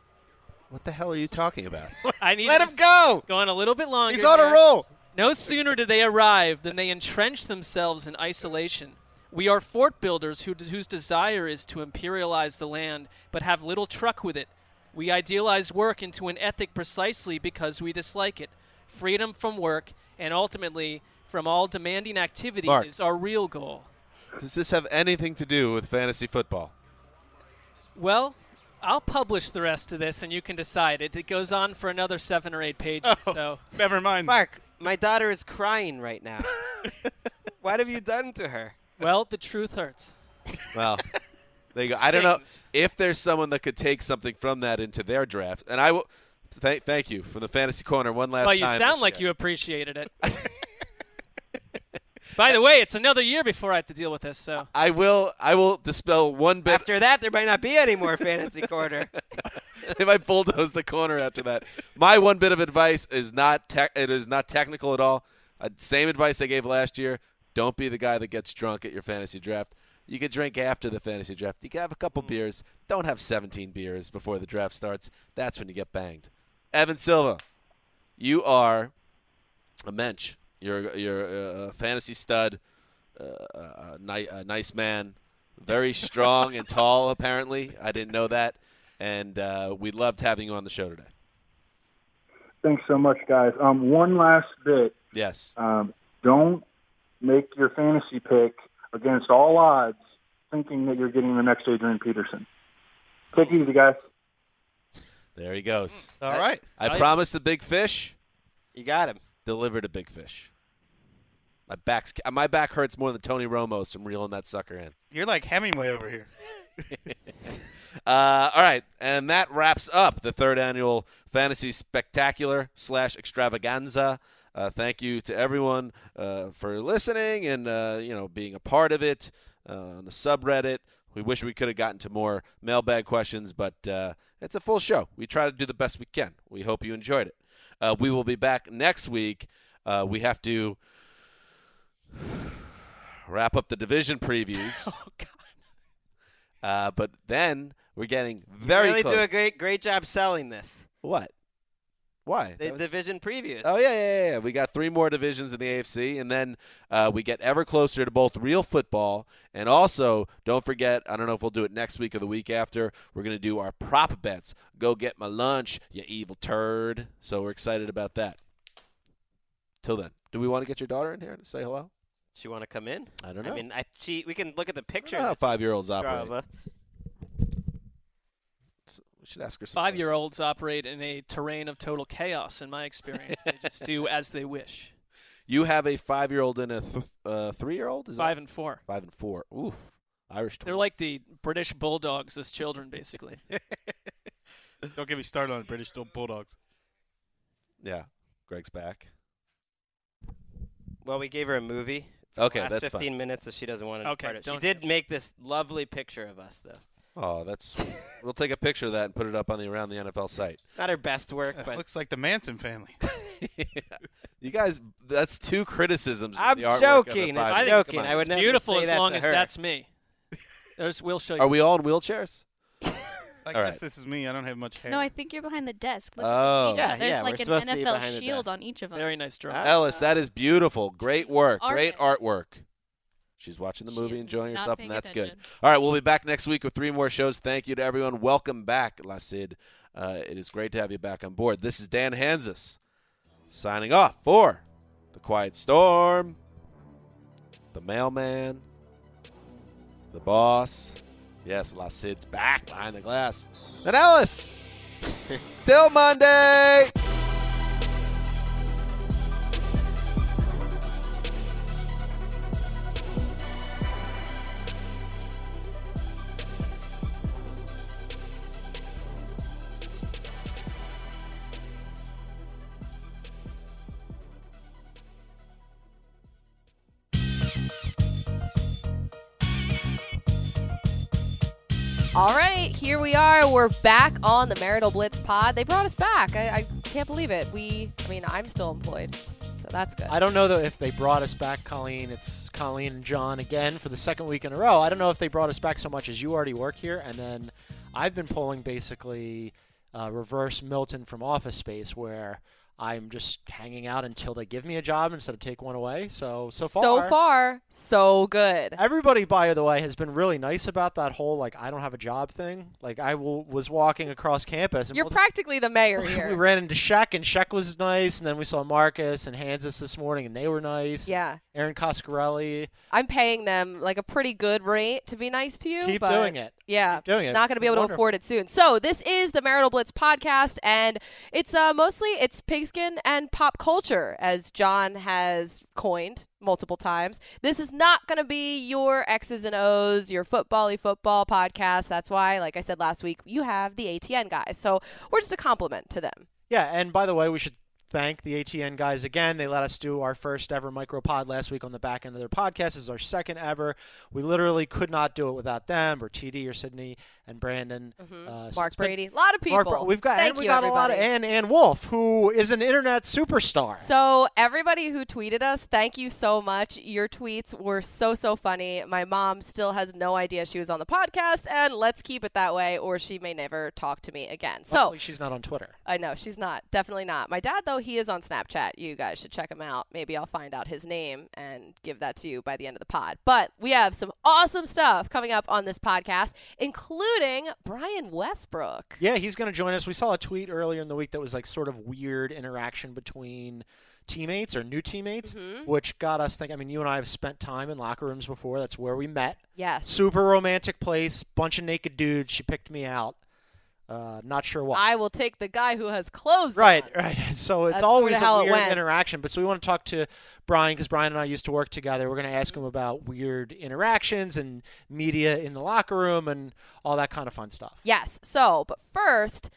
S5: what the hell are you talking about?
S8: I need
S4: Let
S8: to
S4: him go.
S8: Going a little bit longer.
S4: He's on a
S8: here.
S4: roll.
S8: No sooner did they arrive than they entrenched themselves in isolation. We are fort builders who, whose desire is to imperialize the land, but have little truck with it. We idealize work into an ethic precisely because we dislike it. Freedom from work and ultimately from all demanding activity
S5: Marc.
S8: is our real goal.
S5: Does this have anything to do with fantasy football?
S8: Well, I'll publish the rest of this and you can decide. It, it goes on for another seven or eight pages. Oh, so
S4: Never mind.
S7: Marc, my daughter is crying right now. what have you done to her?
S8: Well, the truth hurts.
S5: Well, there you go. I don't know if there's someone that could take something from that into their draft, and I will. Thank, thank you from the fantasy corner one last
S8: well, you
S5: time.
S8: sound like
S5: year.
S8: you appreciated it. By the way, it's another year before I have to deal with this. So
S5: I will. I will dispel one bit.
S7: After that, there might not be any more fantasy corner.
S5: they might bulldoze the corner after that. My one bit of advice is not tech it is not technical at all. Uh, same advice I gave last year. Don't be the guy that gets drunk at your fantasy draft. You can drink after the fantasy draft. You can have a couple beers. Don't have 17 beers before the draft starts. That's when you get banged. Evan Silva, you are a mensch. You're you're a fantasy stud, uh, a, a nice man, very strong and tall. Apparently, I didn't know that, and uh, we loved having you on the show today.
S15: Thanks so much, guys. Um, one last bit.
S5: Yes.
S15: Um, don't make your fantasy pick against all odds, thinking that you're getting the next Adrian Peterson. Take it easy, guys.
S5: There he goes.
S2: All
S5: I-
S2: right.
S5: I,
S7: Right.
S5: promised the big fish.
S7: You got him.
S5: Delivered a big fish. My back's my back hurts more than Tony Romo's from reeling that sucker in.
S4: You're like Hemingway over here.
S5: Uh, all right, and that wraps up the third annual Fantasy Spectacular slash Extravaganza. Uh, thank you to everyone uh, for listening and uh, you know being a part of it uh, on the subreddit. We wish we could have gotten to more mailbag questions, but uh, it's a full show. We try to do the best we can. We hope you enjoyed it. We will be back next week. We have to wrap up the division previews.
S8: Oh.
S5: Uh, but then we're getting very
S7: really
S5: close.
S7: do a great great job selling this.
S5: What? Why?
S7: The
S5: was-
S7: division previews.
S5: Oh yeah, yeah, yeah, yeah. We got three more divisions in the AFC, and then uh, we get ever closer to both real football and also don't forget. I don't know if we'll do it next week or the week after. We're gonna do our prop bets. Go get my lunch, you evil turd. So we're excited about that. Till then, do we want to get your daughter in here to say hello?
S7: She want to come in?
S5: I don't know.
S7: I mean, I, she we can look at the picture.
S5: How five
S7: year olds
S5: operate.
S7: of.
S5: We should ask her.
S8: Five year olds operate in a terrain of total chaos, in my experience. they just do as they wish.
S5: You have a five-year-old and a th- uh, three-year-old. Is that-
S8: Five and four.
S5: Five and four. Ooh, Irish.
S8: They're like the British bulldogs as children, basically.
S4: Don't get me started on British Bulldogs.
S5: Yeah, Greg's back.
S7: Well, we gave her a movie. For
S5: Okay,
S7: last
S5: that's fine.
S7: 15 minutes, so she doesn't want to.
S8: Okay,
S7: part of it. She did make this lovely picture of us, though.
S5: Oh, that's. we'll take a picture of that and put it up on the around the NFL site.
S7: Not her best work,
S4: It
S7: but
S4: looks like the Manson family.
S5: You guys, that's two criticisms.
S7: I'm
S5: the artwork of the
S7: joking. I'm joking. I would
S5: it's
S7: never
S8: Beautiful
S7: say
S8: as
S7: that
S8: long
S7: to
S8: as
S7: her.
S8: that's me. There's, we'll show you.
S5: Are we all in wheelchairs?
S4: I
S5: All
S4: guess
S5: right.
S4: this is me. I don't have much hair.
S9: No, I think you're behind the desk. Look
S5: Oh.
S9: at the
S7: Yeah,
S9: There's
S7: yeah,
S9: like
S7: we're
S9: an
S7: supposed to be
S9: NFL
S7: behind the
S9: shield
S7: desk.
S9: on each of them.
S8: Very nice drawing.
S5: Ellis, that is beautiful. Great work. Great
S9: Artist.
S5: artwork. She's watching the
S9: She
S5: movie,
S9: is
S5: enjoying
S9: not
S5: herself,
S9: paying
S5: and that's
S9: attention.
S5: good. All right, we'll be back next week with three more shows. Thank you to everyone. Welcome back, La Cid. Uh, it is great to have you back on board. This is Dan Hanzus signing off for The Quiet Storm, The Mailman, The Boss. Yes, La Cid's back behind the glass. And Ellis. Till Monday.
S13: We're back on the Marital Blitz pod. They brought us back. I, I can't believe it. We, I mean, I'm still employed, so that's good.
S16: I don't know though if they brought us back, Colleen. It's Colleen and John again for the second week in a row. I don't know if they brought us back so much as you already work here, and then I've been pulling basically uh, reverse Milton from Office Space, where I'm just hanging out until they give me a job instead of take one away. So so far,
S13: so far, so good.
S16: Everybody, by the way, has been really nice about that whole like I don't have a job thing. Like I w- was walking across campus and
S13: You're
S16: we'll-
S13: practically the mayor here.
S16: we ran into Shaq, and Shaq was nice, and then we saw Marcas and Hanzus this morning, and they were nice.
S13: Yeah.
S16: Aaron Coscarelli.
S13: I'm paying them like a pretty good rate to be nice to you.
S16: Keep
S13: but
S16: doing it.
S13: Yeah,
S16: Keep doing it.
S13: Not going to be able to afford it soon. So this is the Marital Blitz podcast, and it's uh, mostly it's and pop culture, as John has coined multiple times. This is not going to be your X's and O's, your football-y football podcast. That's why, like I said last week, you have the ATN guys. So we're just a complement to them.
S16: Yeah, and by the way, we should thank the ATN guys again. They let us do our first ever micropod last week on the back end of their podcast. This is our second ever. We literally could not do it without them, or TD, or Sydney, and Brandon. Uh, so
S13: Mm-hmm. Mark
S16: it's
S13: Brady, a lot of people.
S16: Mark, we've got
S13: Thank
S16: and we
S13: you,
S16: got a lot of
S13: everybody.
S16: Ann Ann Wolf, who is an internet superstar.
S13: So everybody who tweeted us, thank you so much. Your tweets were so so funny. My mom still has no idea she was on the podcast, and let's keep it that way, or she may never talk to me again. So
S16: she's not on Twitter.
S13: I know she's not, definitely not. My dad though, know he is on Snapchat. You guys should check him out. Maybe I'll find out his name and give that to you by the end of the pod. But we have some awesome stuff coming up on this podcast, including Brian Westbrook.
S16: Yeah, he's going to join us. We saw a tweet earlier in the week that was like sort of weird interaction between teammates or new teammates,
S13: Mhm.
S16: which got us thinking. I mean, you and I have spent time in locker rooms before. That's where we met.
S13: Yes.
S16: Super romantic place, bunch of naked dudes. She picked me out. Uh, not sure why.
S13: I will take the guy who has clothes
S16: Right,
S13: on.
S16: right. So it's
S13: That's
S16: always a weird interaction. But so we want to talk to Brian because Brian and I used to work together. We're going to ask him about weird interactions and media in the locker room and all that kind of fun stuff.
S13: Yes. So, but first,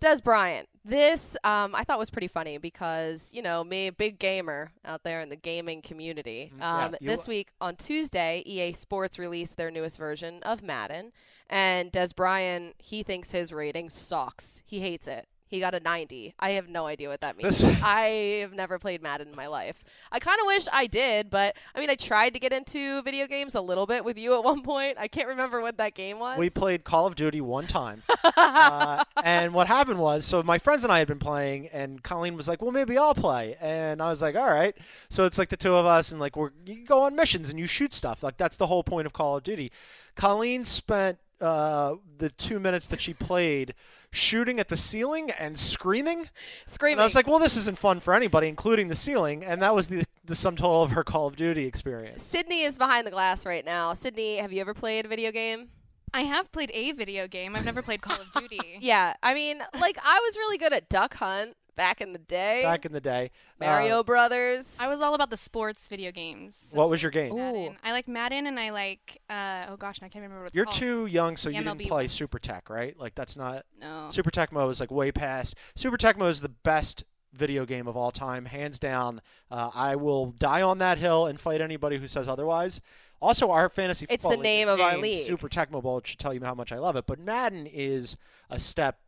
S13: Dez Bryant. This um, I thought was pretty funny because you know me, a big gamer out there in the gaming community.
S16: Mm, yeah,
S13: Um, this week on Tuesday, EA Sports released their newest version of Madden, and Dez Bryant he thinks his rating sucks. He hates it. He got a 90. I have no idea what that means. I have never played Madden in my life. I kind of wish I did, but I mean, I tried to get into video games a little bit with you at one point. I can't remember what that game was.
S16: We played Call of Duty one time. uh, and what happened was, so my friends and I had been playing, and Colleen was like, well, maybe I'll play. And I was like, all right. So it's like the two of us, and like, we're, you go on missions and you shoot stuff. Like, that's the whole point of Call of Duty. Colleen spent uh, the two minutes that she played shooting at the ceiling and screaming.
S13: Screaming.
S16: And I was like, well, this isn't fun for anybody, including the ceiling. And that was the, the sum total of her Call of Duty experience.
S13: Sydney is behind the glass right now. Sydney, have you ever played a video game?
S9: I have played a video game. I've never played Call of Duty.
S13: Yeah, I mean, like I was really good at Duck Hunt back in the day.
S16: Back in the day.
S13: Mario
S16: Uh,
S13: Brothers.
S9: I was all about the sports video games.
S16: what was your game?
S9: Madden. I like Madden and I like uh, oh gosh, I can't remember what it's
S16: You're
S9: called.
S16: too young, so
S9: The
S16: you didn't play
S9: ones.
S16: Super Tech, right? Like that's not.
S9: No.
S16: Super Tecmo is like way past. Super Tecmo is the best video game of all time, hands down. Uh, I will die on that hill and fight anybody who says otherwise. Also, our fantasy
S13: It's
S16: football
S13: the name of our league.
S16: Super Tecmo Bowl should tell you how much I love it. But Madden is a step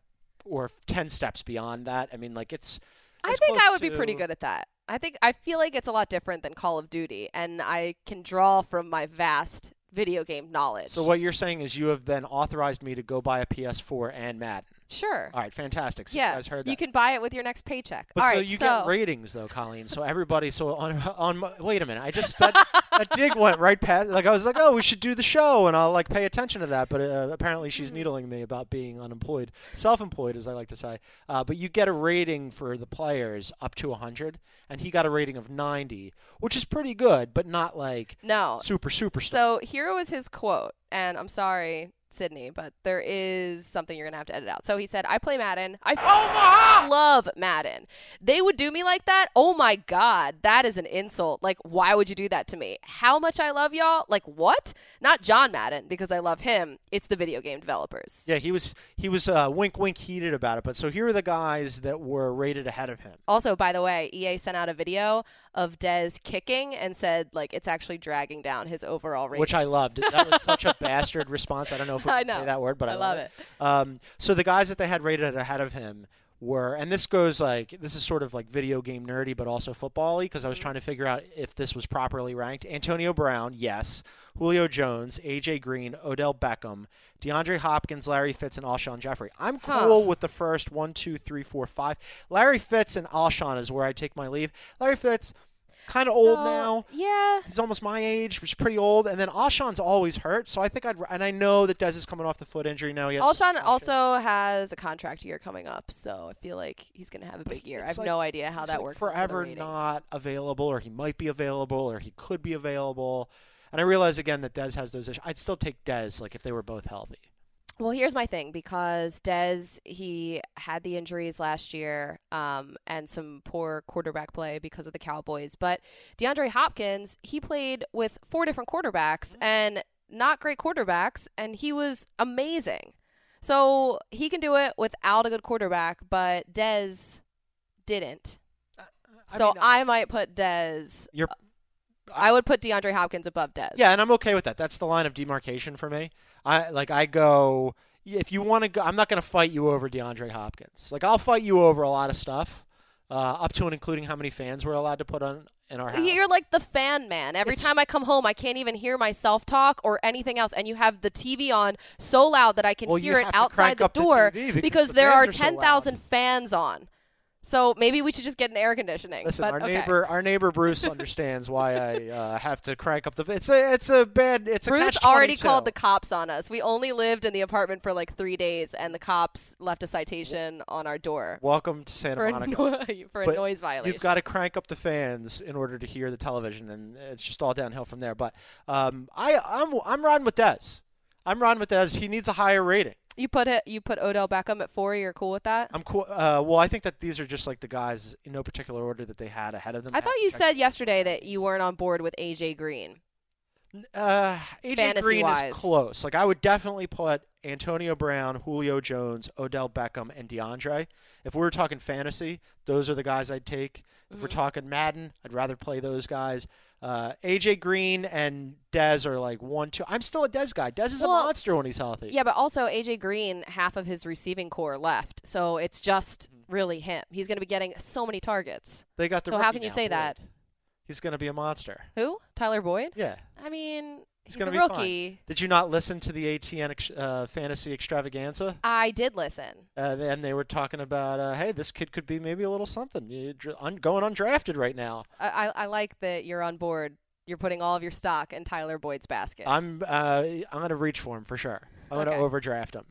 S16: or ten steps beyond that. I mean, like it's.
S13: I think I would be pretty good at that. I think I feel like it's a lot different than Call of Duty, and I can draw from my vast video game knowledge.
S16: So what you're saying is you have then authorized me to go buy a PS4 and Madden.
S13: Sure.
S16: All right, fantastic. So
S13: yeah,
S16: you guys heard that.
S13: you can buy it with your next paycheck.
S16: But
S13: All
S16: so
S13: right,
S16: you
S13: so
S16: get ratings though, Colleen. So everybody, so on on wait a minute, I just that that dig went right past. Like I was like, oh, we should do the show, and I'll like pay attention to that. But uh, apparently, she's needling me about being unemployed, self-employed, as I like to say. Uh, but you get a rating for the players up to 100, and he got a rating of 90, which is pretty good, but not like
S13: no
S16: super super.
S13: So here was his quote, and I'm sorry, Sydney, but there is something you're gonna have to edit out. So he said, "I play Madden. I love Madden. They would do me like that. Oh my god, that is an insult. Like, why would you do that to me? How much I love y'all? Like, what? Not John Madden because I love him. It's the video game developers.
S16: Yeah, he was he was uh, wink wink heated about it. But so here are the guys that were rated ahead of him.
S13: Also, by the way, EA sent out a video of Dez kicking and said like it's actually dragging down his overall rating.
S16: which I loved. That was such a bastard response. I don't know if we can say that word, but I,
S13: I love
S16: it. Um, so the guys that they had rated ahead of him were, and this goes like this is sort of like video game nerdy, but also football-y because I was mm-hmm. trying to figure out if this was properly ranked. Antonio Brown, yes. Julio Jones, AJ Green, Odell Beckham, DeAndre Hopkins, Larry Fitz, and Alshon Jeffery. I'm
S13: Huh.
S16: cool with the first one, two, three, four, five. Larry Fitz and Alshon is where I take my leave. Larry Fitz. Kind of old now.
S13: Yeah.
S16: He's almost my age, which is pretty old. And then Alshon's always hurt, so I think I'd. And I know that Dez is coming off the foot injury now.
S13: Alshon also has a contract year coming up, so I feel like he's going to have a big year. I have
S16: like-
S13: no idea how that
S16: like
S13: works.
S16: Forever not available, or he might be available, or he could be available. And I realize again that Dez has those issues. I'd still take Dez like if they were both healthy.
S13: Well, here's my thing because Dez he had the injuries last year um, and some poor quarterback play because of the Cowboys. But DeAndre Hopkins he played with four different quarterbacks and not great quarterbacks, and he was amazing. So he can do it without a good quarterback, but Dez didn't. So I, might put Dez.
S16: You're-
S13: I would put DeAndre Hopkins above Dez.
S16: Yeah, and I'm okay with that. That's the line of demarcation for me. I like I go if you want to go. I'm not going to fight you over DeAndre Hopkins. Like I'll fight you over a lot of stuff, uh, up to and including how many fans we're allowed to put on in our house.
S13: You're like the fan man. Every time I come home, I can't even hear myself talk or anything else. And you have the TV on so loud that I can
S16: Well,
S13: hear it outside the
S16: up the
S13: door
S16: because
S13: because
S16: the
S13: there are
S16: are so
S13: 10,000 fans on. So maybe we should just get an air conditioning.
S16: Listen,
S13: but,
S16: our
S13: okay.
S16: neighbor, our neighbor Bruce understands why I uh, have to crank up the. It's a, it's a bad. It's a
S13: Bruce already called the cops on us. We only lived in the apartment for like three days, and the cops left a citation on our door
S16: Welcome to Santa
S13: for a,
S16: Monica.
S13: no- for a
S16: But
S13: noise violation.
S16: You've got to crank up the fans in order to hear the television, and it's just all downhill from there. But um, I, I'm, I'm riding with Dez. I'm riding with Dez. He needs a higher rating.
S13: You put it. You put Odell Beckham at four. You're cool with that?
S16: I'm cool. Uh, well, I think that these are just like the guys in no particular order that they had ahead of them.
S13: I thought you said yesterday that you weren't on board with AJ Green.
S16: Uh, AJ
S13: Fantasy
S16: Green
S13: wise.
S16: is close. Like I would definitely put Antonio Brown, Julio Jones, Odell Beckham, and DeAndre. If we were talking fantasy, those are the guys I'd take. If we're
S13: Mm-hmm.
S16: talking Madden, I'd rather play those guys. Uh, AJ Green and Dez are like one, two. I'm still a Dez guy. Dez is
S13: Well,
S16: a monster when he's healthy.
S13: Yeah, but also AJ Green, half of his receiving corps left, so it's just really him. He's going to be getting so many targets.
S16: They got the
S13: So how can you
S16: now,
S13: say
S16: Boyd.
S13: that?
S16: He's going to be a monster.
S13: Who? Tyler Boyd?
S16: Yeah.
S13: I mean,
S16: He's
S13: he's,
S16: going
S13: a
S16: to be
S13: rookie.
S16: fine. Did you not listen to the ATN ex- uh, fantasy extravaganza?
S13: I did listen.
S16: Uh, and they were talking about, uh, hey, this kid could be maybe a little something. You- dr- un- going undrafted right now.
S13: I, I, I like that you're on board. You're putting all of your stock in Tyler Boyd's basket.
S16: I'm uh, I'm going to reach for him for sure. I'm going
S13: Okay.
S16: to overdraft him.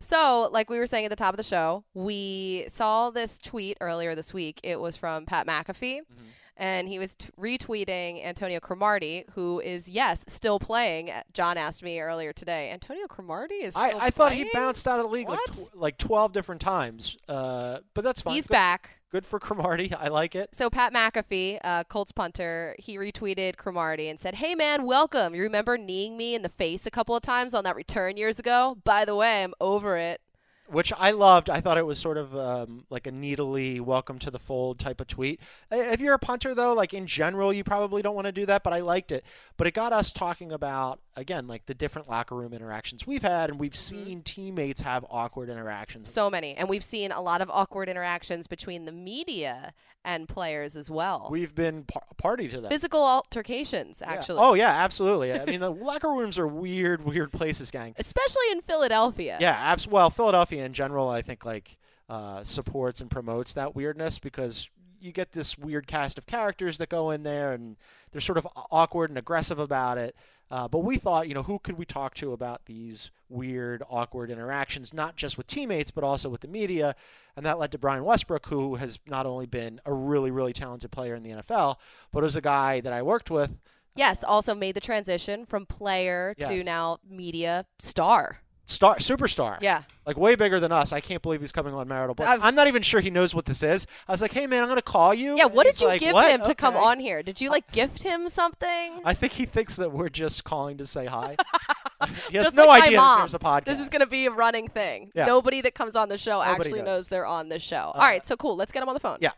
S13: So, like we were saying at the top of the show, we saw this tweet earlier this week. It was from Pat McAfee,
S16: Mm-hmm.
S13: And he was t- retweeting Antonio Cromartie, who is yes still playing. John asked me earlier today. Antonio Cromartie is.
S16: I,
S13: still
S16: I thought he bounced out of the league like, tw- like 12 different times. Uh, but that's fine.
S13: He's
S16: Good-
S13: back.
S16: Good for Cromartie. I like it.
S13: So Pat McAfee, uh, Colts punter, he retweeted Cromartie and said, "Hey man, welcome. You remember kneeing me in the face a couple of times on that return years ago? By the way, I'm over it."
S16: Which I loved. I thought it was sort of um, like a needly welcome to the fold type of tweet. If you're a punter, though, like in general, you probably don't want to do that, but I liked it. But it got us talking about, again, like the different locker room interactions we've had, and we've seen teammates have awkward interactions.
S13: So many, and we've seen a lot of awkward interactions between the media and players as well.
S16: We've been par- party to that.
S13: Physical altercations,
S16: Yeah.
S13: actually.
S16: Oh, yeah, absolutely. I mean, the locker rooms are weird, weird places, gang.
S13: especially in Philadelphia.
S16: Yeah, abs- well, Philadelphia in general, I think like uh, supports and promotes that weirdness because you get this weird cast of characters that go in there and they're sort of awkward and aggressive about it. Uh, but we thought, you know, who could we talk to about these weird, awkward interactions, not just with teammates, but also with the media? And that led to Brian Westbrook, who has not only been a really, really talented player in the NFL, but was a guy that I worked with.
S13: Yes, also made the transition from player to now media star.
S16: Star, superstar.
S13: Yeah.
S16: Like way bigger than us. I can't believe he's coming on marital. But
S13: I've-
S16: I'm not even sure he knows what this is. I was like, hey man, I'm gonna call you.
S13: Yeah,
S16: And
S13: what
S16: he's
S13: did you
S16: like,
S13: give
S16: "What?
S13: him to come on here? Did you like gift him something?
S16: I think he thinks that we're just calling to say hi. he has
S13: Just
S16: no
S13: like
S16: idea that there's a podcast.
S13: This is going to be a running thing.
S16: Yeah.
S13: Nobody that comes on the show
S16: Nobody
S13: actually
S16: does.
S13: knows they're on the show.
S16: Uh,
S13: All right, so cool. Let's get him on the phone.
S16: Yeah.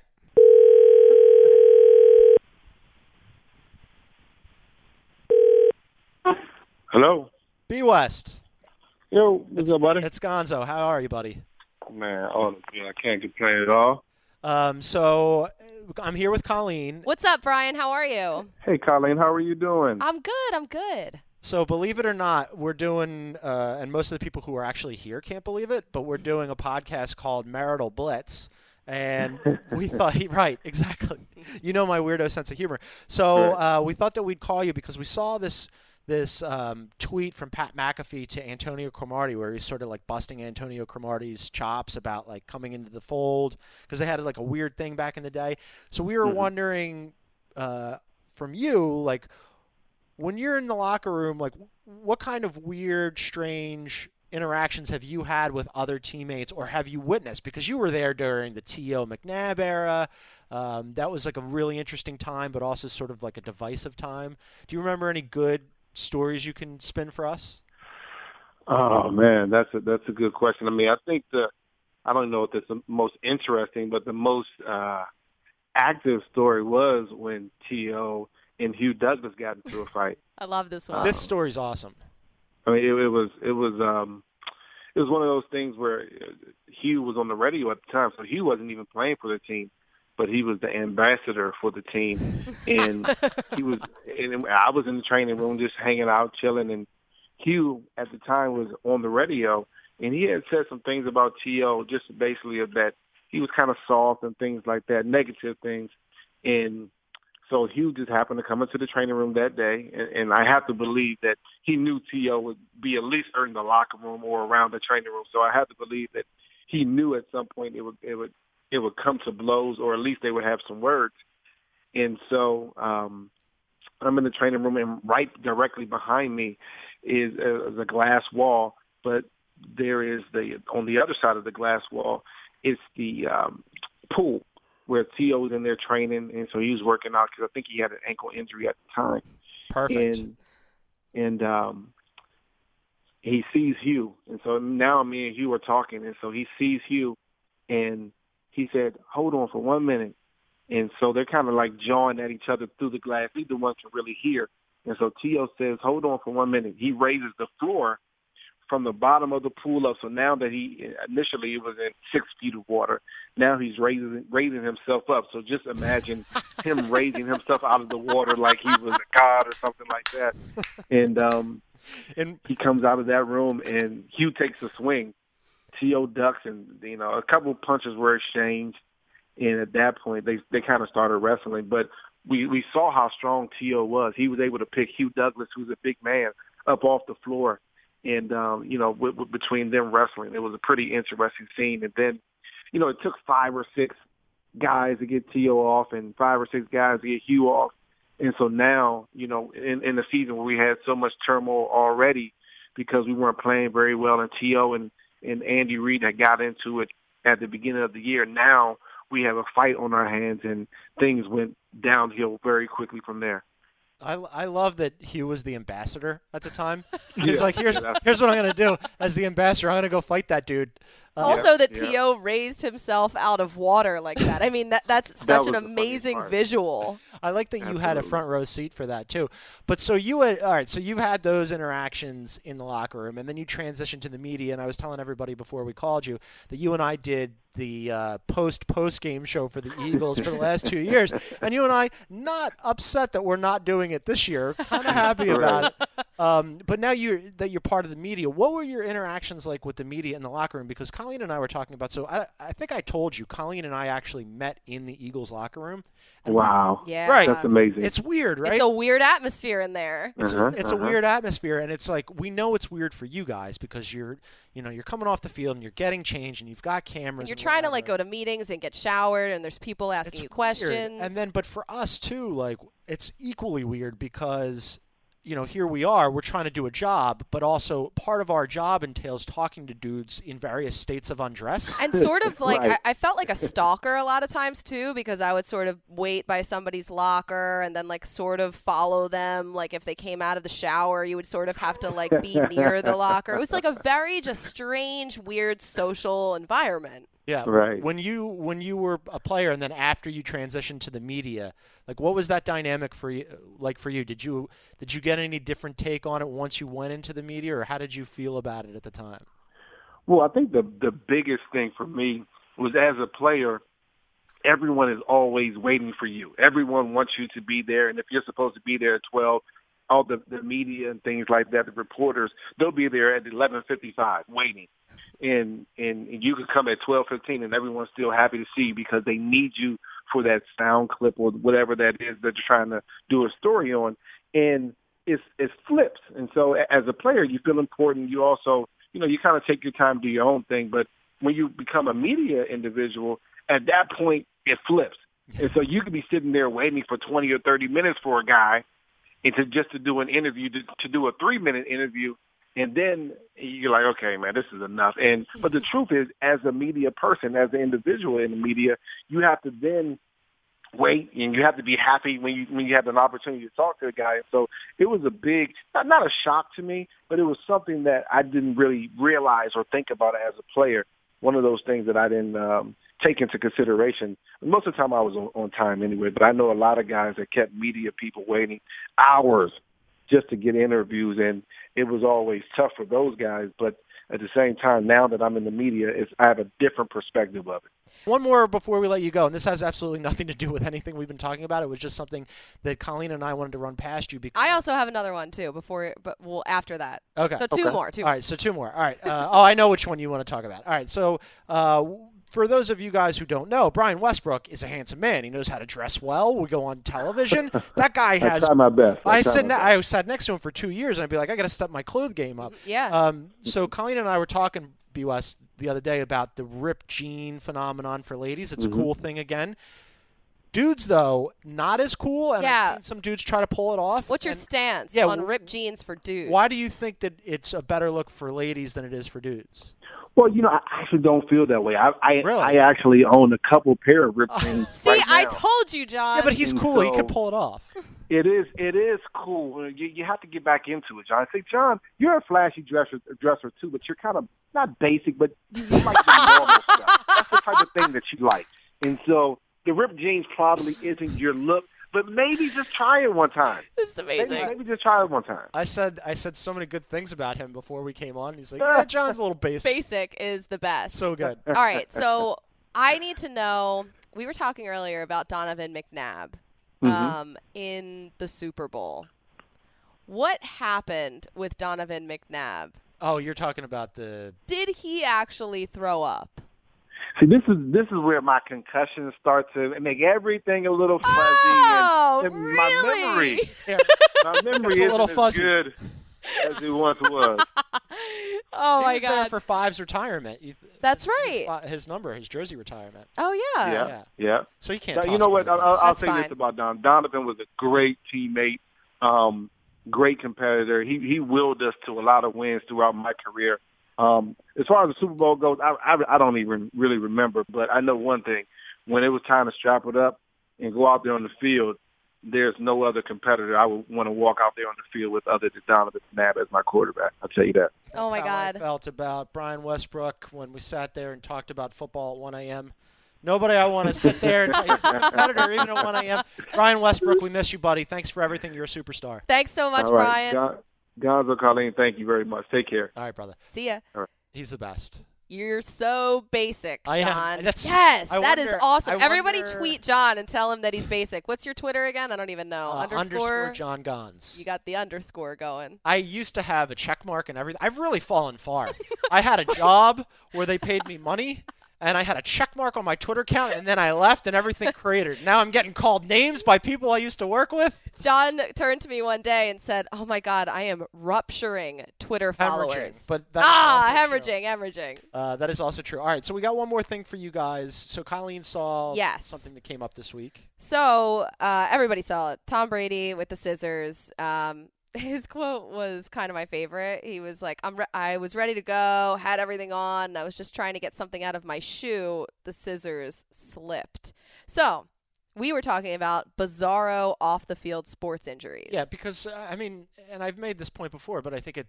S17: Hello.
S16: B West.
S17: Yo, what's up, buddy?
S16: It's Gonzo. How are you, buddy?
S17: Man, honestly, I can't complain at all.
S16: Um, so uh, I'm here with Colleen.
S13: What's up, Brian? How are you?
S17: Hey, Colleen, how are you doing?
S13: I'm good. I'm good.
S16: So believe it or not, we're doing, uh, and most of the people who are actually here can't believe it, but we're doing a podcast called Marital Blitz. And we thought, he right, exactly. You know my weirdo sense of humor. So uh, we thought that we'd call you because we saw this this um, tweet from Pat McAfee to Antonio Cromartie where he's sort of like busting Antonio Cromartie's chops about like coming into the fold because they had like a weird thing back in the day. So we were
S17: Mhm.
S16: wondering uh, from you, like, when you're in the locker room, like what kind of weird, strange interactions have you had with other teammates or have you witnessed? Because you were there during the T.O. McNabb era. Um, that was like a really interesting time, but also sort of like a divisive time. Do you remember any good stories you can spin for us?
S17: Oh man, that's a that's a good question. I mean, I think the I don't know if it's the most interesting, but the most uh active story was when T.O. and Hugh Douglas got into a fight.
S13: I love this one.
S16: This story's awesome.
S17: I mean, it, it was it was um it was one of those things where uh, Hugh was on the radio at the time, so Hugh wasn't even playing for the team, but he was the ambassador for the team, and he was. And I was in the training room just hanging out, chilling, and Hugh at the time was on the radio, and he had said some things about To just basically of that he was kind of soft and things like that, negative things. And so Hugh just happened to come into the training room that day, and, and I have to believe that he knew T.O. would be at least in the locker room or around the training room. So I have to believe that he knew at some point it would it would it would come to blows, or at least they would have some words. And so um, I'm in the training room, and right directly behind me is a, is a glass wall, but there is the on the other side of the glass wall is the um, pool where T.O. was in there training, and so he was working out because I think he had an ankle injury at the time.
S16: Perfect.
S17: And, and um, he sees Hugh, and so now me and Hugh are talking, and so he sees Hugh, and he said, "Hold on for one minute." And so they're kind of like jawing at each other through the glass. Neither one can really hear. And so T.O. says, hold on for one minute. He raises the floor from the bottom of the pool up. So now that he initially it was in six feet of water, now he's raising raising himself up. So just imagine him raising himself out of the water like he was a god or something like that. And um,
S16: and
S17: he comes out of that room and Hugh takes a swing. T.O. ducks and you know a couple punches were exchanged, and at that point they they kind of started wrestling. But we we saw how strong T.O. was. He was able to pick Hugh Douglas, who's a big man, up off the floor and um, you know, w- w- between them wrestling, it was a pretty interesting scene. And then, you know, it took five or six guys to get T.O. off, and five or six guys to get Hugh off. And so now, you know, in, in the season where we had so much turmoil already because we weren't playing very well, and T.O. and and Andy Reid had got into it at the beginning of the year. Now we have a fight on our hands, and things went downhill very quickly from there.
S16: I, I love that Hugh was the ambassador at the time.
S17: Yeah.
S16: He's like, here's
S17: Yeah.
S16: here's what I'm gonna do as the ambassador. I'm gonna go fight that dude. Uh,
S13: Also, that T.O. raised himself out of water like that. I mean, that that's such
S16: was
S13: an amazing visual.
S16: I like that you had a front row seat for that too. But so you had all right. So you've had those interactions in the locker room, and then you transitioned to the media. And I was telling everybody before we called you that you and I did the uh, post post game show for the Eagles for the last two years, and you and I not upset that we're not doing it this year. Kind of happy about it. Um, but now you're that you're part of the media. What were your interactions like with the media in the locker room? Because Colleen and I were talking about. So I, I think I told you, Colleen and I actually met in the Eagles locker room. And we-
S17: Wow.
S13: Yeah.
S16: Right.
S17: That's amazing.
S16: It's weird, right?
S13: It's a weird atmosphere in there.
S16: It's,
S17: Uh-huh,
S16: a, it's
S17: uh-huh.
S16: a weird atmosphere, and it's like we know it's weird for you guys because you're, you know, you're coming off the field and you're getting changed, and you've got cameras.
S13: And you're
S16: and
S13: trying to like go to meetings and get showered, and there's people asking you
S16: weird.
S13: questions.
S16: And then, but for us too, like it's equally weird because, you know, here we are, we're trying to do a job, but also part of our job entails talking to dudes in various states of undress.
S13: and sort of like
S16: Right.
S13: I, I felt like a stalker a lot of times too because I would sort of wait by somebody's locker and then like sort of follow them like if they came out of the shower you would sort of have to like be near the locker. It was like a very just strange weird social environment.
S16: Yeah.
S17: Right.
S16: When you when you were a player and then after you transitioned to the media, like what was that dynamic for you like for you? Did you did you get any different take on it once you went into the media or how did you feel about it at the time?
S17: Well, I think the the biggest thing for me was as a player, everyone is always waiting for you. Everyone wants you to be there, and if you're supposed to be there at twelve, all the the media and things like that, the reporters, they'll be there at eleven fifty five waiting. And, and and you could come at twelve fifteen, and everyone's still happy to see you because they need you for that sound clip or whatever that is that you're trying to do a story on. And it's it flips. And so as a player, you feel important. You also, you know, you kind of take your time, do your own thing. But when you become a media individual, at that point, it flips. And so you could be sitting there waiting for 20 or 30 minutes for a guy and to just to do an interview, to, to do a three minute interview. And then you're like, okay, man, this is enough. And, but the truth is, as a media person, as an individual in the media, you have to then wait and you have to be happy when you when you have an opportunity to talk to the guy. So it was a big not, not a shock to me, but it was something that I didn't really realize or think about as a player. One of those things that I didn't um, take into consideration. Most of the time I was on, on time anyway, but I know a lot of guys that kept media people waiting hours just to get interviews, and it was always tough for those guys. But at the same time, now that I'm in the media, it's I have a different perspective of it.
S16: One more before we let you go, and this has absolutely nothing to do with anything we've been talking about. It was just something that Colleen and I wanted to run past you because
S13: I also have another one too before but well after that.
S16: Okay.
S13: So two more, two
S16: All right, so two more. All right. Uh, oh, I know which one you want to talk about. All right. So uh, for those of you guys who don't know, Brian Westbrook is a handsome man. He knows how to dress well. We go on television. That guy
S17: I
S16: has.
S17: try my best. I
S16: I,
S17: try
S16: said
S17: my
S16: I sat next to him for two years, and I'd be like, I got to step my clothes game up.
S13: Yeah.
S16: Um. So Colleen and I were talking, BUS, the other day about the ripped jean phenomenon for ladies. It's
S17: Mhm.
S16: a cool thing again. Dudes, though, not as cool, and
S13: Yeah.
S16: I've seen some dudes try to pull it off.
S13: What's your
S16: and
S13: stance
S16: yeah,
S13: on
S16: w-
S13: ripped jeans for dudes?
S16: Why do you think that it's a better look for ladies than it is for dudes?
S17: Well, you know, I actually don't feel that way. I I,
S16: Really?
S17: I actually own a couple pair of ripped jeans.
S13: See,
S17: right
S13: I told you, John.
S16: Yeah, but he's
S17: And
S16: cool. he could pull it off.
S17: It is. It is cool. Uh, you, you have to get back into it, John. I say, John, you're a flashy dresser, dresser too, but you're kind of not basic, but you like the normal stuff. That's the type of thing that you like. And so the ripped jeans probably isn't your look, but maybe just try it one time.
S13: This is amazing.
S17: maybe just try it one time.
S16: I said I said so many good things about him before we came on. He's like, yeah, John's a little basic.
S13: Basic is the best.
S16: So good.
S13: All right, so I need to know. We were talking earlier about Donovan McNabb
S17: Mhm.
S13: um, in the Super Bowl. What happened with Donovan McNabb?
S16: Oh, you're talking about the.
S13: Did he actually throw up?
S17: See, this is this is where my concussions start to make everything a little fuzzy,
S13: Oh,
S17: and, and my memory, my memory
S16: It's a
S17: isn't
S16: little
S17: as
S16: fuzzy.
S17: good as it once was.
S13: Oh
S16: he
S13: my
S16: was there
S13: God.
S16: for Five's retirement.
S13: That's right.
S16: fi- his number, his jersey retirement.
S13: Oh yeah.
S17: Yeah, yeah.
S16: So you can't.
S17: Now,
S16: toss
S17: you know what? I'll,
S16: the bus.
S17: I'll say
S13: fine.
S17: this about Don. Donovan was a great teammate, um, great competitor. He he willed us to a lot of wins throughout my career. Um, as far as the Super Bowl goes, I, I I don't even really remember, but I know one thing: when it was time to strap it up and go out there on the field, there's no other competitor I would want to walk out there on the field with other than Donovan McNabb as my quarterback. I'll tell you that.
S13: Oh my
S16: That's how I felt about Brian Westbrook when we sat there and talked about football at 1 a.m. Nobody I want to sit there and he's a competitor even at 1 a.m. Brian Westbrook, we miss you, buddy. Thanks for everything. You're a superstar.
S13: Thanks so much,
S17: All right,
S13: Brian.
S17: Gon- Gonzo, Colleen, thank you very much. Take care.
S16: All right, brother.
S13: See ya.
S16: He's the best.
S13: You're so basic,
S16: I am.
S13: John.
S16: That's-
S13: yes,
S16: I
S13: that is
S16: wonder-
S13: awesome.
S16: I
S13: Everybody
S16: wonder-
S13: tweet John and tell him that he's basic. What's your Twitter again? I don't even know.
S16: Uh,
S13: underscore.
S16: John Gons.
S13: You got the underscore going.
S16: I used to have a check mark and everything. I've really fallen far. I had a job where they paid me money, and I had a check mark on my Twitter account, and then I left, and everything cratered. Now I'm getting called names by people I used to work with.
S13: John turned to me one day and said, "Oh my God, I am rupturing Twitter followers."
S16: Hemorrhaging, but that's
S13: ah,
S16: also true.
S13: hemorrhaging, hemorrhaging.
S16: Uh, that is also true. All right, so we got one more thing for you guys. So Colleen saw
S13: Yes.
S16: something that came up this week.
S13: So uh, everybody saw it. Tom Brady with the scissors. Um, his quote was kind of my favorite. He was like, "I'm re- I was ready to go, had everything on. I was just trying to get something out of my shoe. The scissors slipped." So we were talking about bizarro off the field sports injuries.
S16: Yeah, because uh, I mean, and I've made this point before, but I think it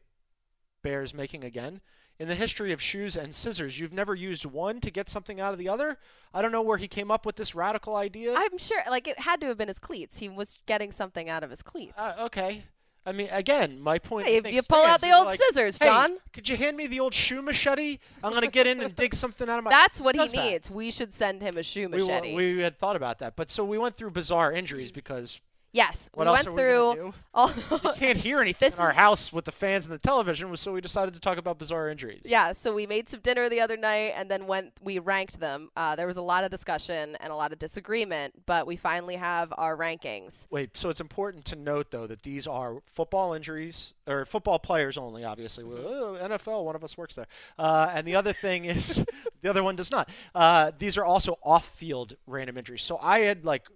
S16: bears making again. In the history of shoes and scissors, you've never used one to get something out of the other. I don't know where he came up with this radical idea.
S13: I'm sure, like it had to have been his cleats. He was getting something out of his cleats.
S16: Uh, okay. I mean, again, my point.
S13: Hey, if you pull out the old
S16: like,
S13: scissors,
S16: "Hey,
S13: John."
S16: could you hand me the old shoe machete? I'm going to get in and dig something out of my.
S13: That's what he
S16: does that?
S13: needs. We should send him a shoe
S16: We,
S13: machete.
S16: we had thought about that, but so we went through bizarre injuries because
S13: yes,
S16: what
S13: we
S16: else
S13: went
S16: we
S13: through
S16: do?
S13: all.
S16: you can't hear anything
S13: This
S16: in our house with the fans and the television, so we decided to talk about bizarre injuries.
S13: Yeah, so we made some dinner the other night and then went we ranked them. Uh, there was a lot of discussion and a lot of disagreement, but we finally have our rankings.
S16: Wait, so it's important to note though that these are football injuries or football players only. Obviously, oh, NFL. One of us works there, uh, and the other thing is the other one does not. Uh, these are also off-field random injuries. So I had like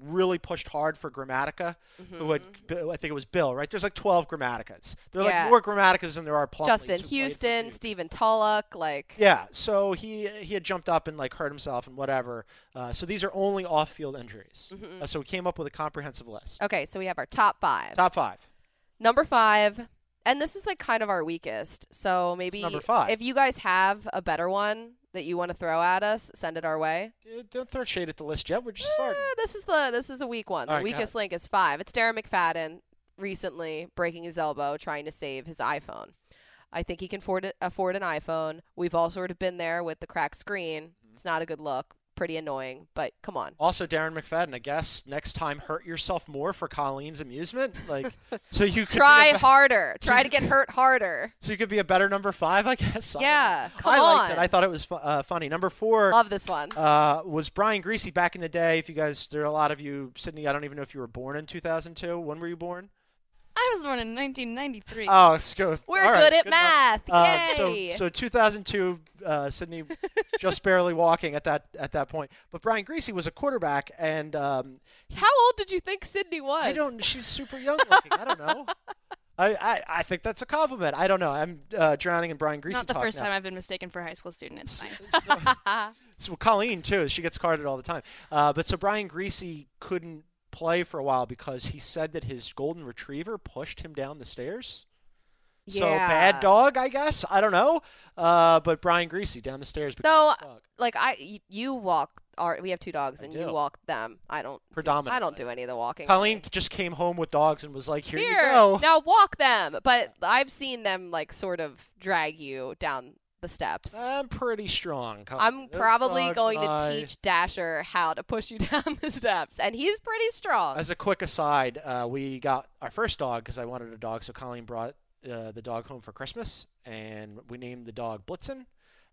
S16: really pushed hard for Gramatica, who had I think it was Bill. Right? There's like 12 Gramaticas. There are
S13: Yeah.
S16: like more Gramaticas than there are Plumlees
S13: Justin
S16: who played for
S13: Houston, Stephen Tulloch, like
S16: yeah, so he he had jumped up and like hurt himself and whatever. Uh, so these are only off-field injuries.
S13: Mhm.
S16: Uh, so we came up with a comprehensive list.
S13: Okay, so we have our top 5.
S16: Top five.
S13: Number 5, and this is like kind of our weakest. So maybe
S16: number five.
S13: if you guys have a better one that you want to throw at us, send it our way.
S16: Don't throw shade at the list yet. We're just starting.
S13: Eh, this is the this is a weak one.
S16: All
S13: the
S16: right,
S13: weakest link is five. It's Darren McFadden recently breaking his elbow trying to save his iPhone. I think he can afford it, afford an iPhone. We've all sort of been there with the cracked screen.
S16: Mm-hmm.
S13: It's not a good look. Pretty annoying. But come on.
S16: Also, Darren McFadden, I guess next time hurt yourself more for Colleen's amusement, like so you could
S13: Try
S16: be
S13: harder.
S16: so
S13: Try to get hurt harder.
S16: So you could be a better number five, I guess.
S13: Yeah,
S16: know.
S13: come
S16: I liked
S13: on.
S16: it. I thought it was fu- uh, funny. Number four.
S13: Love this one.
S16: Uh, was Brian Griese back in the day? If you guys, there are a lot of you, Sydney. I don't even know if you were born in 2002. When were you born?
S9: I was born in 1993.
S16: Oh, excuse.
S13: We're
S16: right,
S13: good at
S16: enough.
S13: math.
S16: Uh, so,
S13: Yay.
S16: so 2002, uh, Sydney just barely walking at that at that point. But Brian Griese was a quarterback, and um,
S13: How old did you think Sydney was?
S16: I don't. She's super young looking. I don't know. I, I, I think that's a compliment. I don't know. I'm uh, drowning in Brian Griese
S9: Not the first
S16: now.
S9: time I've been mistaken for a high school student. It's fine.
S16: So Colleen too. She gets carded all the time. Uh, but so Brian Griese couldn't play for a while because he said that his golden retriever pushed him down the stairs.
S13: Yeah.
S16: So bad dog, I guess. I don't know. Uh, but Brian Griese down the stairs.
S13: So, like I, you walk. Our, we have two dogs, and you walk them. I don't.
S16: Predominantly.
S13: I don't do any of the walking.
S16: Colleen just came home with dogs and was like, "Here,
S13: Here,
S16: you go."
S13: now walk them. But I've seen them like sort of drag you down the steps.
S16: I'm pretty strong. Colleen.
S13: I'm probably going
S16: and
S13: to teach Dasher how to push you down the steps, and he's pretty strong.
S16: As a quick aside, uh, we got our first dog because I wanted a dog, so Colleen brought uh, the dog home for Christmas, and we named the dog Blitzen.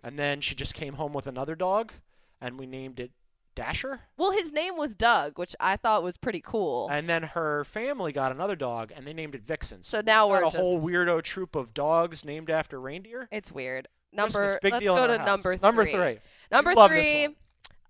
S16: And then she just came home with another dog, and we named it Dasher.
S13: well, his name was Doug, which I thought was pretty cool.
S16: And then her family got another dog, and they named it Vixen.
S13: So now
S16: we got
S13: we're
S16: a whole weirdo troop of dogs named after reindeer.
S13: It's weird. Number. let's go to number three.
S16: Number three.
S13: Number
S16: We love this
S13: three.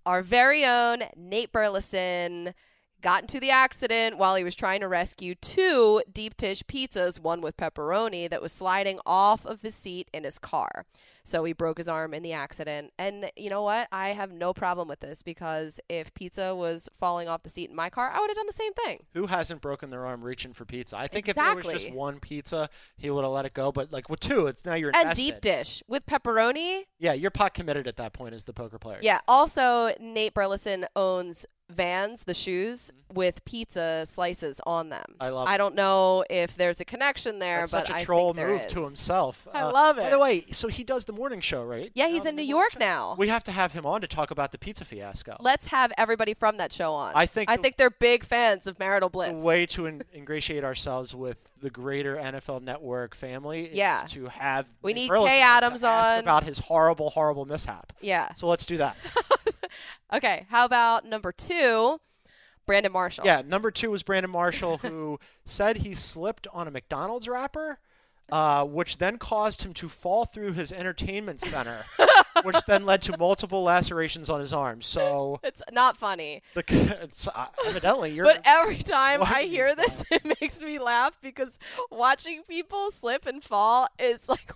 S13: Our very own Nate Burleson got into the accident while he was trying to rescue two deep dish pizzas, one with pepperoni, that was sliding off of his seat in his car. So he broke his arm in the accident. And you know what? I have no problem with this because if pizza was falling off the seat in my car, I would have done the same thing.
S16: Who hasn't broken their arm reaching for pizza? I think if it was just one pizza, he would have let it go. But like with two, it's now you're
S13: And deep dish with pepperoni.
S16: Yeah, you're pot committed at that point as the poker player.
S13: Yeah. Also, Nate Burleson owns Vans, the shoes,
S16: Mm-hmm.
S13: with pizza slices on them.
S16: I love
S13: I don't know if there's a connection there,
S16: That's
S13: but
S16: such a
S13: I
S16: troll
S13: think there
S16: move
S13: is.
S16: to himself.
S13: I
S16: Uh,
S13: love
S16: By
S13: it.
S16: the way, so he does the morning show, right?
S13: Yeah, he's in New York now.
S16: We have to have him on to talk about the pizza fiasco.
S13: Let's have everybody from that show on.
S16: I think
S13: I
S16: the-
S13: think they're big fans of Marital
S16: the
S13: Blitz.
S16: way to in- ingratiate ourselves with the greater NFL Network family is
S13: Yeah.
S16: to have
S13: We need
S16: Burleson
S13: Kay Adams on.
S16: about his horrible, horrible mishap.
S13: Yeah.
S16: So let's do that.
S13: Okay, how about number two, Brandon Marshall?
S16: Yeah, number two was Brandon Marshall, who said he slipped on a McDonald's wrapper, uh, which then caused him to fall through his entertainment center, which then led to multiple lacerations on his arm. So,
S13: It's not funny.
S16: the, it's, uh, evidently, you're.
S13: But every time I hear this, it makes me laugh because watching people slip and fall is like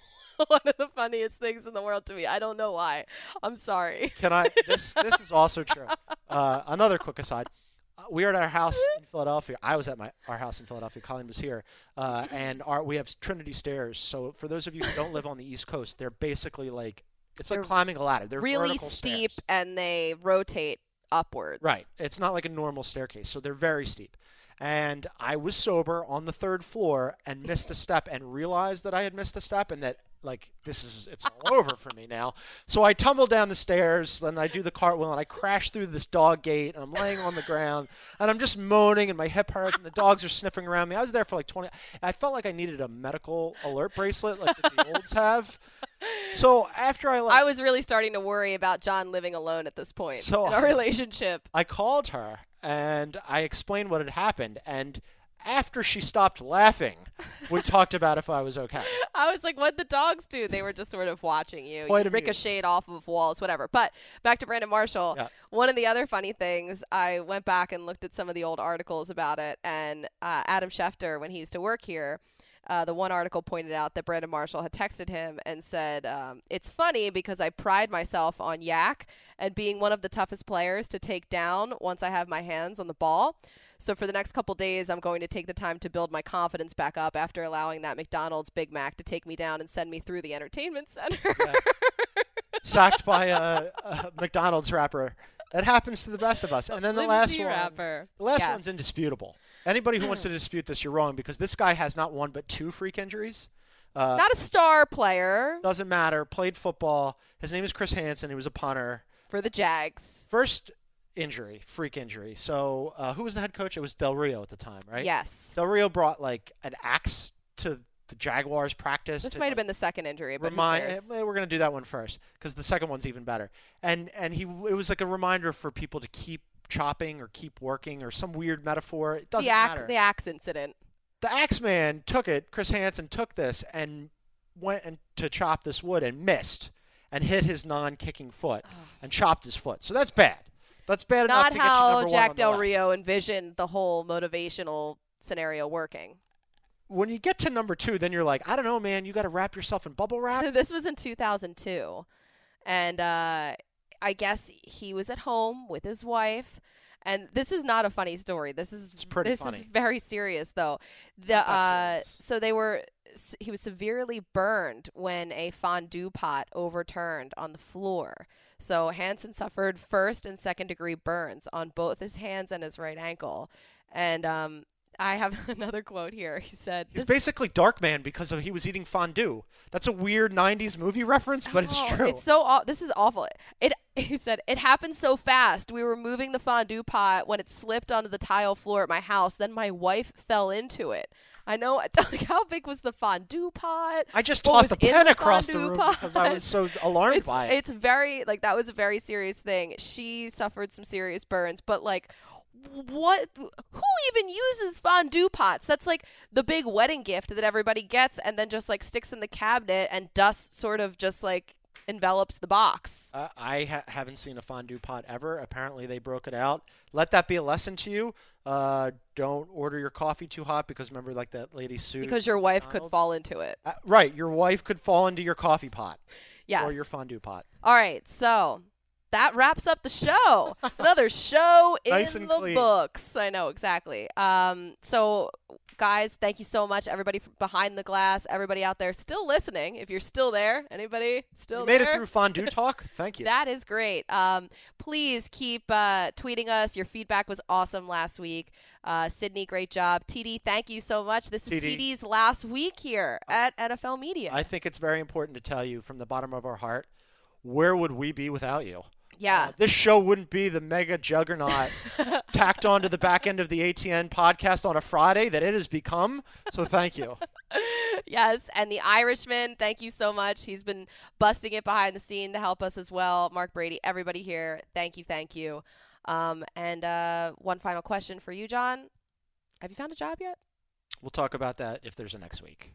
S13: one of the funniest things in the world to me. I don't know why. I'm sorry.
S16: Can I? This this is also true. Uh, another quick aside. Uh, We were at our house in Philadelphia. I was at my our house in Philadelphia. Colleen was here, uh, and our we have Trinity stairs. So for those of you who don't live on the East Coast, they're basically like it's like
S13: They're
S16: climbing a ladder. They're
S13: really steep
S16: stairs.
S13: and they rotate upwards.
S16: Right. It's not like a normal staircase, so they're very steep. And I was sober on the third floor and missed a step and realized that I had missed a step and that like this is it's all over for me now. So I tumble down the stairs and I do the cartwheel and I crash through this dog gate and I'm laying on the ground and I'm just moaning and my hip hurts and the dogs are sniffing around me. I was there for like 20 I felt like I needed a medical alert bracelet like the olds have. So after I like
S13: I was really starting to worry about John living alone at this point
S16: So-
S13: in our relationship.
S16: I called her and I explained what had happened. And after she stopped laughing, we talked about if I was okay.
S13: I was like, "What the dogs do?" They were just sort of watching you,
S16: Quite
S13: you ricocheted off of walls, whatever. But back to Brandon Marshall.
S16: Yeah.
S13: One of the other funny things, I went back and looked at some of the old articles about it, and uh, Adam Schefter, when he used to work here. Uh, the one article pointed out that Brandon Marshall had texted him and said, um, It's funny because I pride myself on YAC and being one of the toughest players to take down once I have my hands on the ball. So for the next couple days, I'm going to take the time to build my confidence back up after allowing that McDonald's Big Mac to take me down and send me through the entertainment center.
S16: Sacked by a, a McDonald's wrapper. That happens to the best of us. And then the last
S13: Flimsy
S16: one.
S13: wrapper.
S16: The last
S13: Yeah.
S16: one's indisputable. Anybody who wants to dispute this, you're wrong because this guy has not one but two freak injuries. Uh,
S13: Not a star player
S16: doesn't matter. Played football. His name is Chris Hanson. He was a punter.
S13: for the Jags.
S16: First injury, freak injury. So uh, who was the head coach? It was Del Rio at the time, right?
S13: Yes.
S16: Del Rio brought like an axe to the Jaguars practice.
S13: This
S16: to,
S13: might have been the second injury, but
S16: remind. eh, We're gonna do that one first because the second one's even better. And and he it was like a reminder for people to keep chopping or keep working or some weird metaphor. It doesn't
S13: the axe,
S16: matter.
S13: the axe incident.
S16: the axe man took it. Chris Hanson took this and went and to chop this wood and missed and hit his non-kicking foot and chopped his foot. So that's bad. That's bad enough
S13: Not
S16: to get you
S13: how Jack Del
S16: list.
S13: Rio envisioned the whole motivational scenario working.
S16: When you get to number two, then you're like, I don't know, man. You got to wrap yourself in bubble wrap.
S13: this was in 2002, and uh, I guess he was at home with his wife. And this is not a funny story. This is
S16: pretty
S13: this is very serious though. The uh,
S16: serious.
S13: so they were he was severely burned when a fondue pot overturned on the floor. So Hanson suffered first and second degree burns on both his hands and his right ankle. And um, I have another quote here. He said,
S16: He's basically Darkman because of, he was eating fondue. That's a weird '90s movie reference, but it's
S13: Oh,
S16: true.
S13: It's so aw- this is awful. It he said it happened so fast. We were moving the fondue pot when it slipped onto the tile floor at my house. Then my wife fell into it. I know. Like, how big was the fondue pot?
S16: I just tossed a pen
S13: the
S16: across the room
S13: pot?
S16: because I was so alarmed
S13: it's,
S16: by it.
S13: It's very like that was a very serious thing. She suffered some serious burns, but like what who even uses fondue pots that's like the big wedding gift that everybody gets and then just like sticks in the cabinet and dust sort of just like envelops the box
S16: Uh, I ha- haven't seen a fondue pot ever. Apparently, they broke it out. Let that be a lesson to you. Uh, don't order your coffee too hot because remember, like that lady sued.
S13: because your wife could fall into it
S16: Uh, right, your wife could fall into your coffee pot.
S13: Yes.
S16: Or your fondue pot.
S13: all right so that wraps up the show another show in
S16: Nice and
S13: the
S16: clean.
S13: books i know exactly um so guys thank you so much everybody behind the glass everybody out there still listening if you're still there anybody still
S16: You made it through fondue talk. Thank you.
S13: That is great. Um, please keep uh, tweeting us. Your feedback was awesome last week. Uh, Sydney, great job. TD, thank you so much. This is
S16: TD.
S13: TD's last week here at NFL Media.
S16: I think it's very important to tell you from the bottom of our heart, where would we be without you?
S13: Yeah.
S16: This show wouldn't be the mega juggernaut tacked onto the back end of the ATN podcast on a Friday that it has become. So thank you.
S13: yes, and the Irishman, thank you so much. He's been busting it behind the scene to help us as well. Mark Brady, everybody here, thank you, thank you. Um, and uh, one final question for you, John. Have you found a job yet?
S16: We'll talk about that if there's a next week.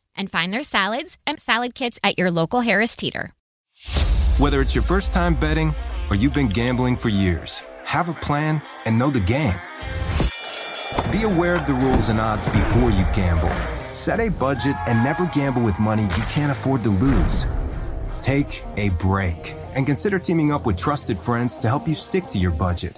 S1: and find their salads and salad kits at your local Harris Teeter.
S18: Whether it's your first time betting or you've been gambling for years, have a plan and know the game. Be aware of the rules and odds before you gamble. Set a budget and never gamble with money you can't afford to lose. Take a break and consider teaming up with trusted friends to help you stick to your budget.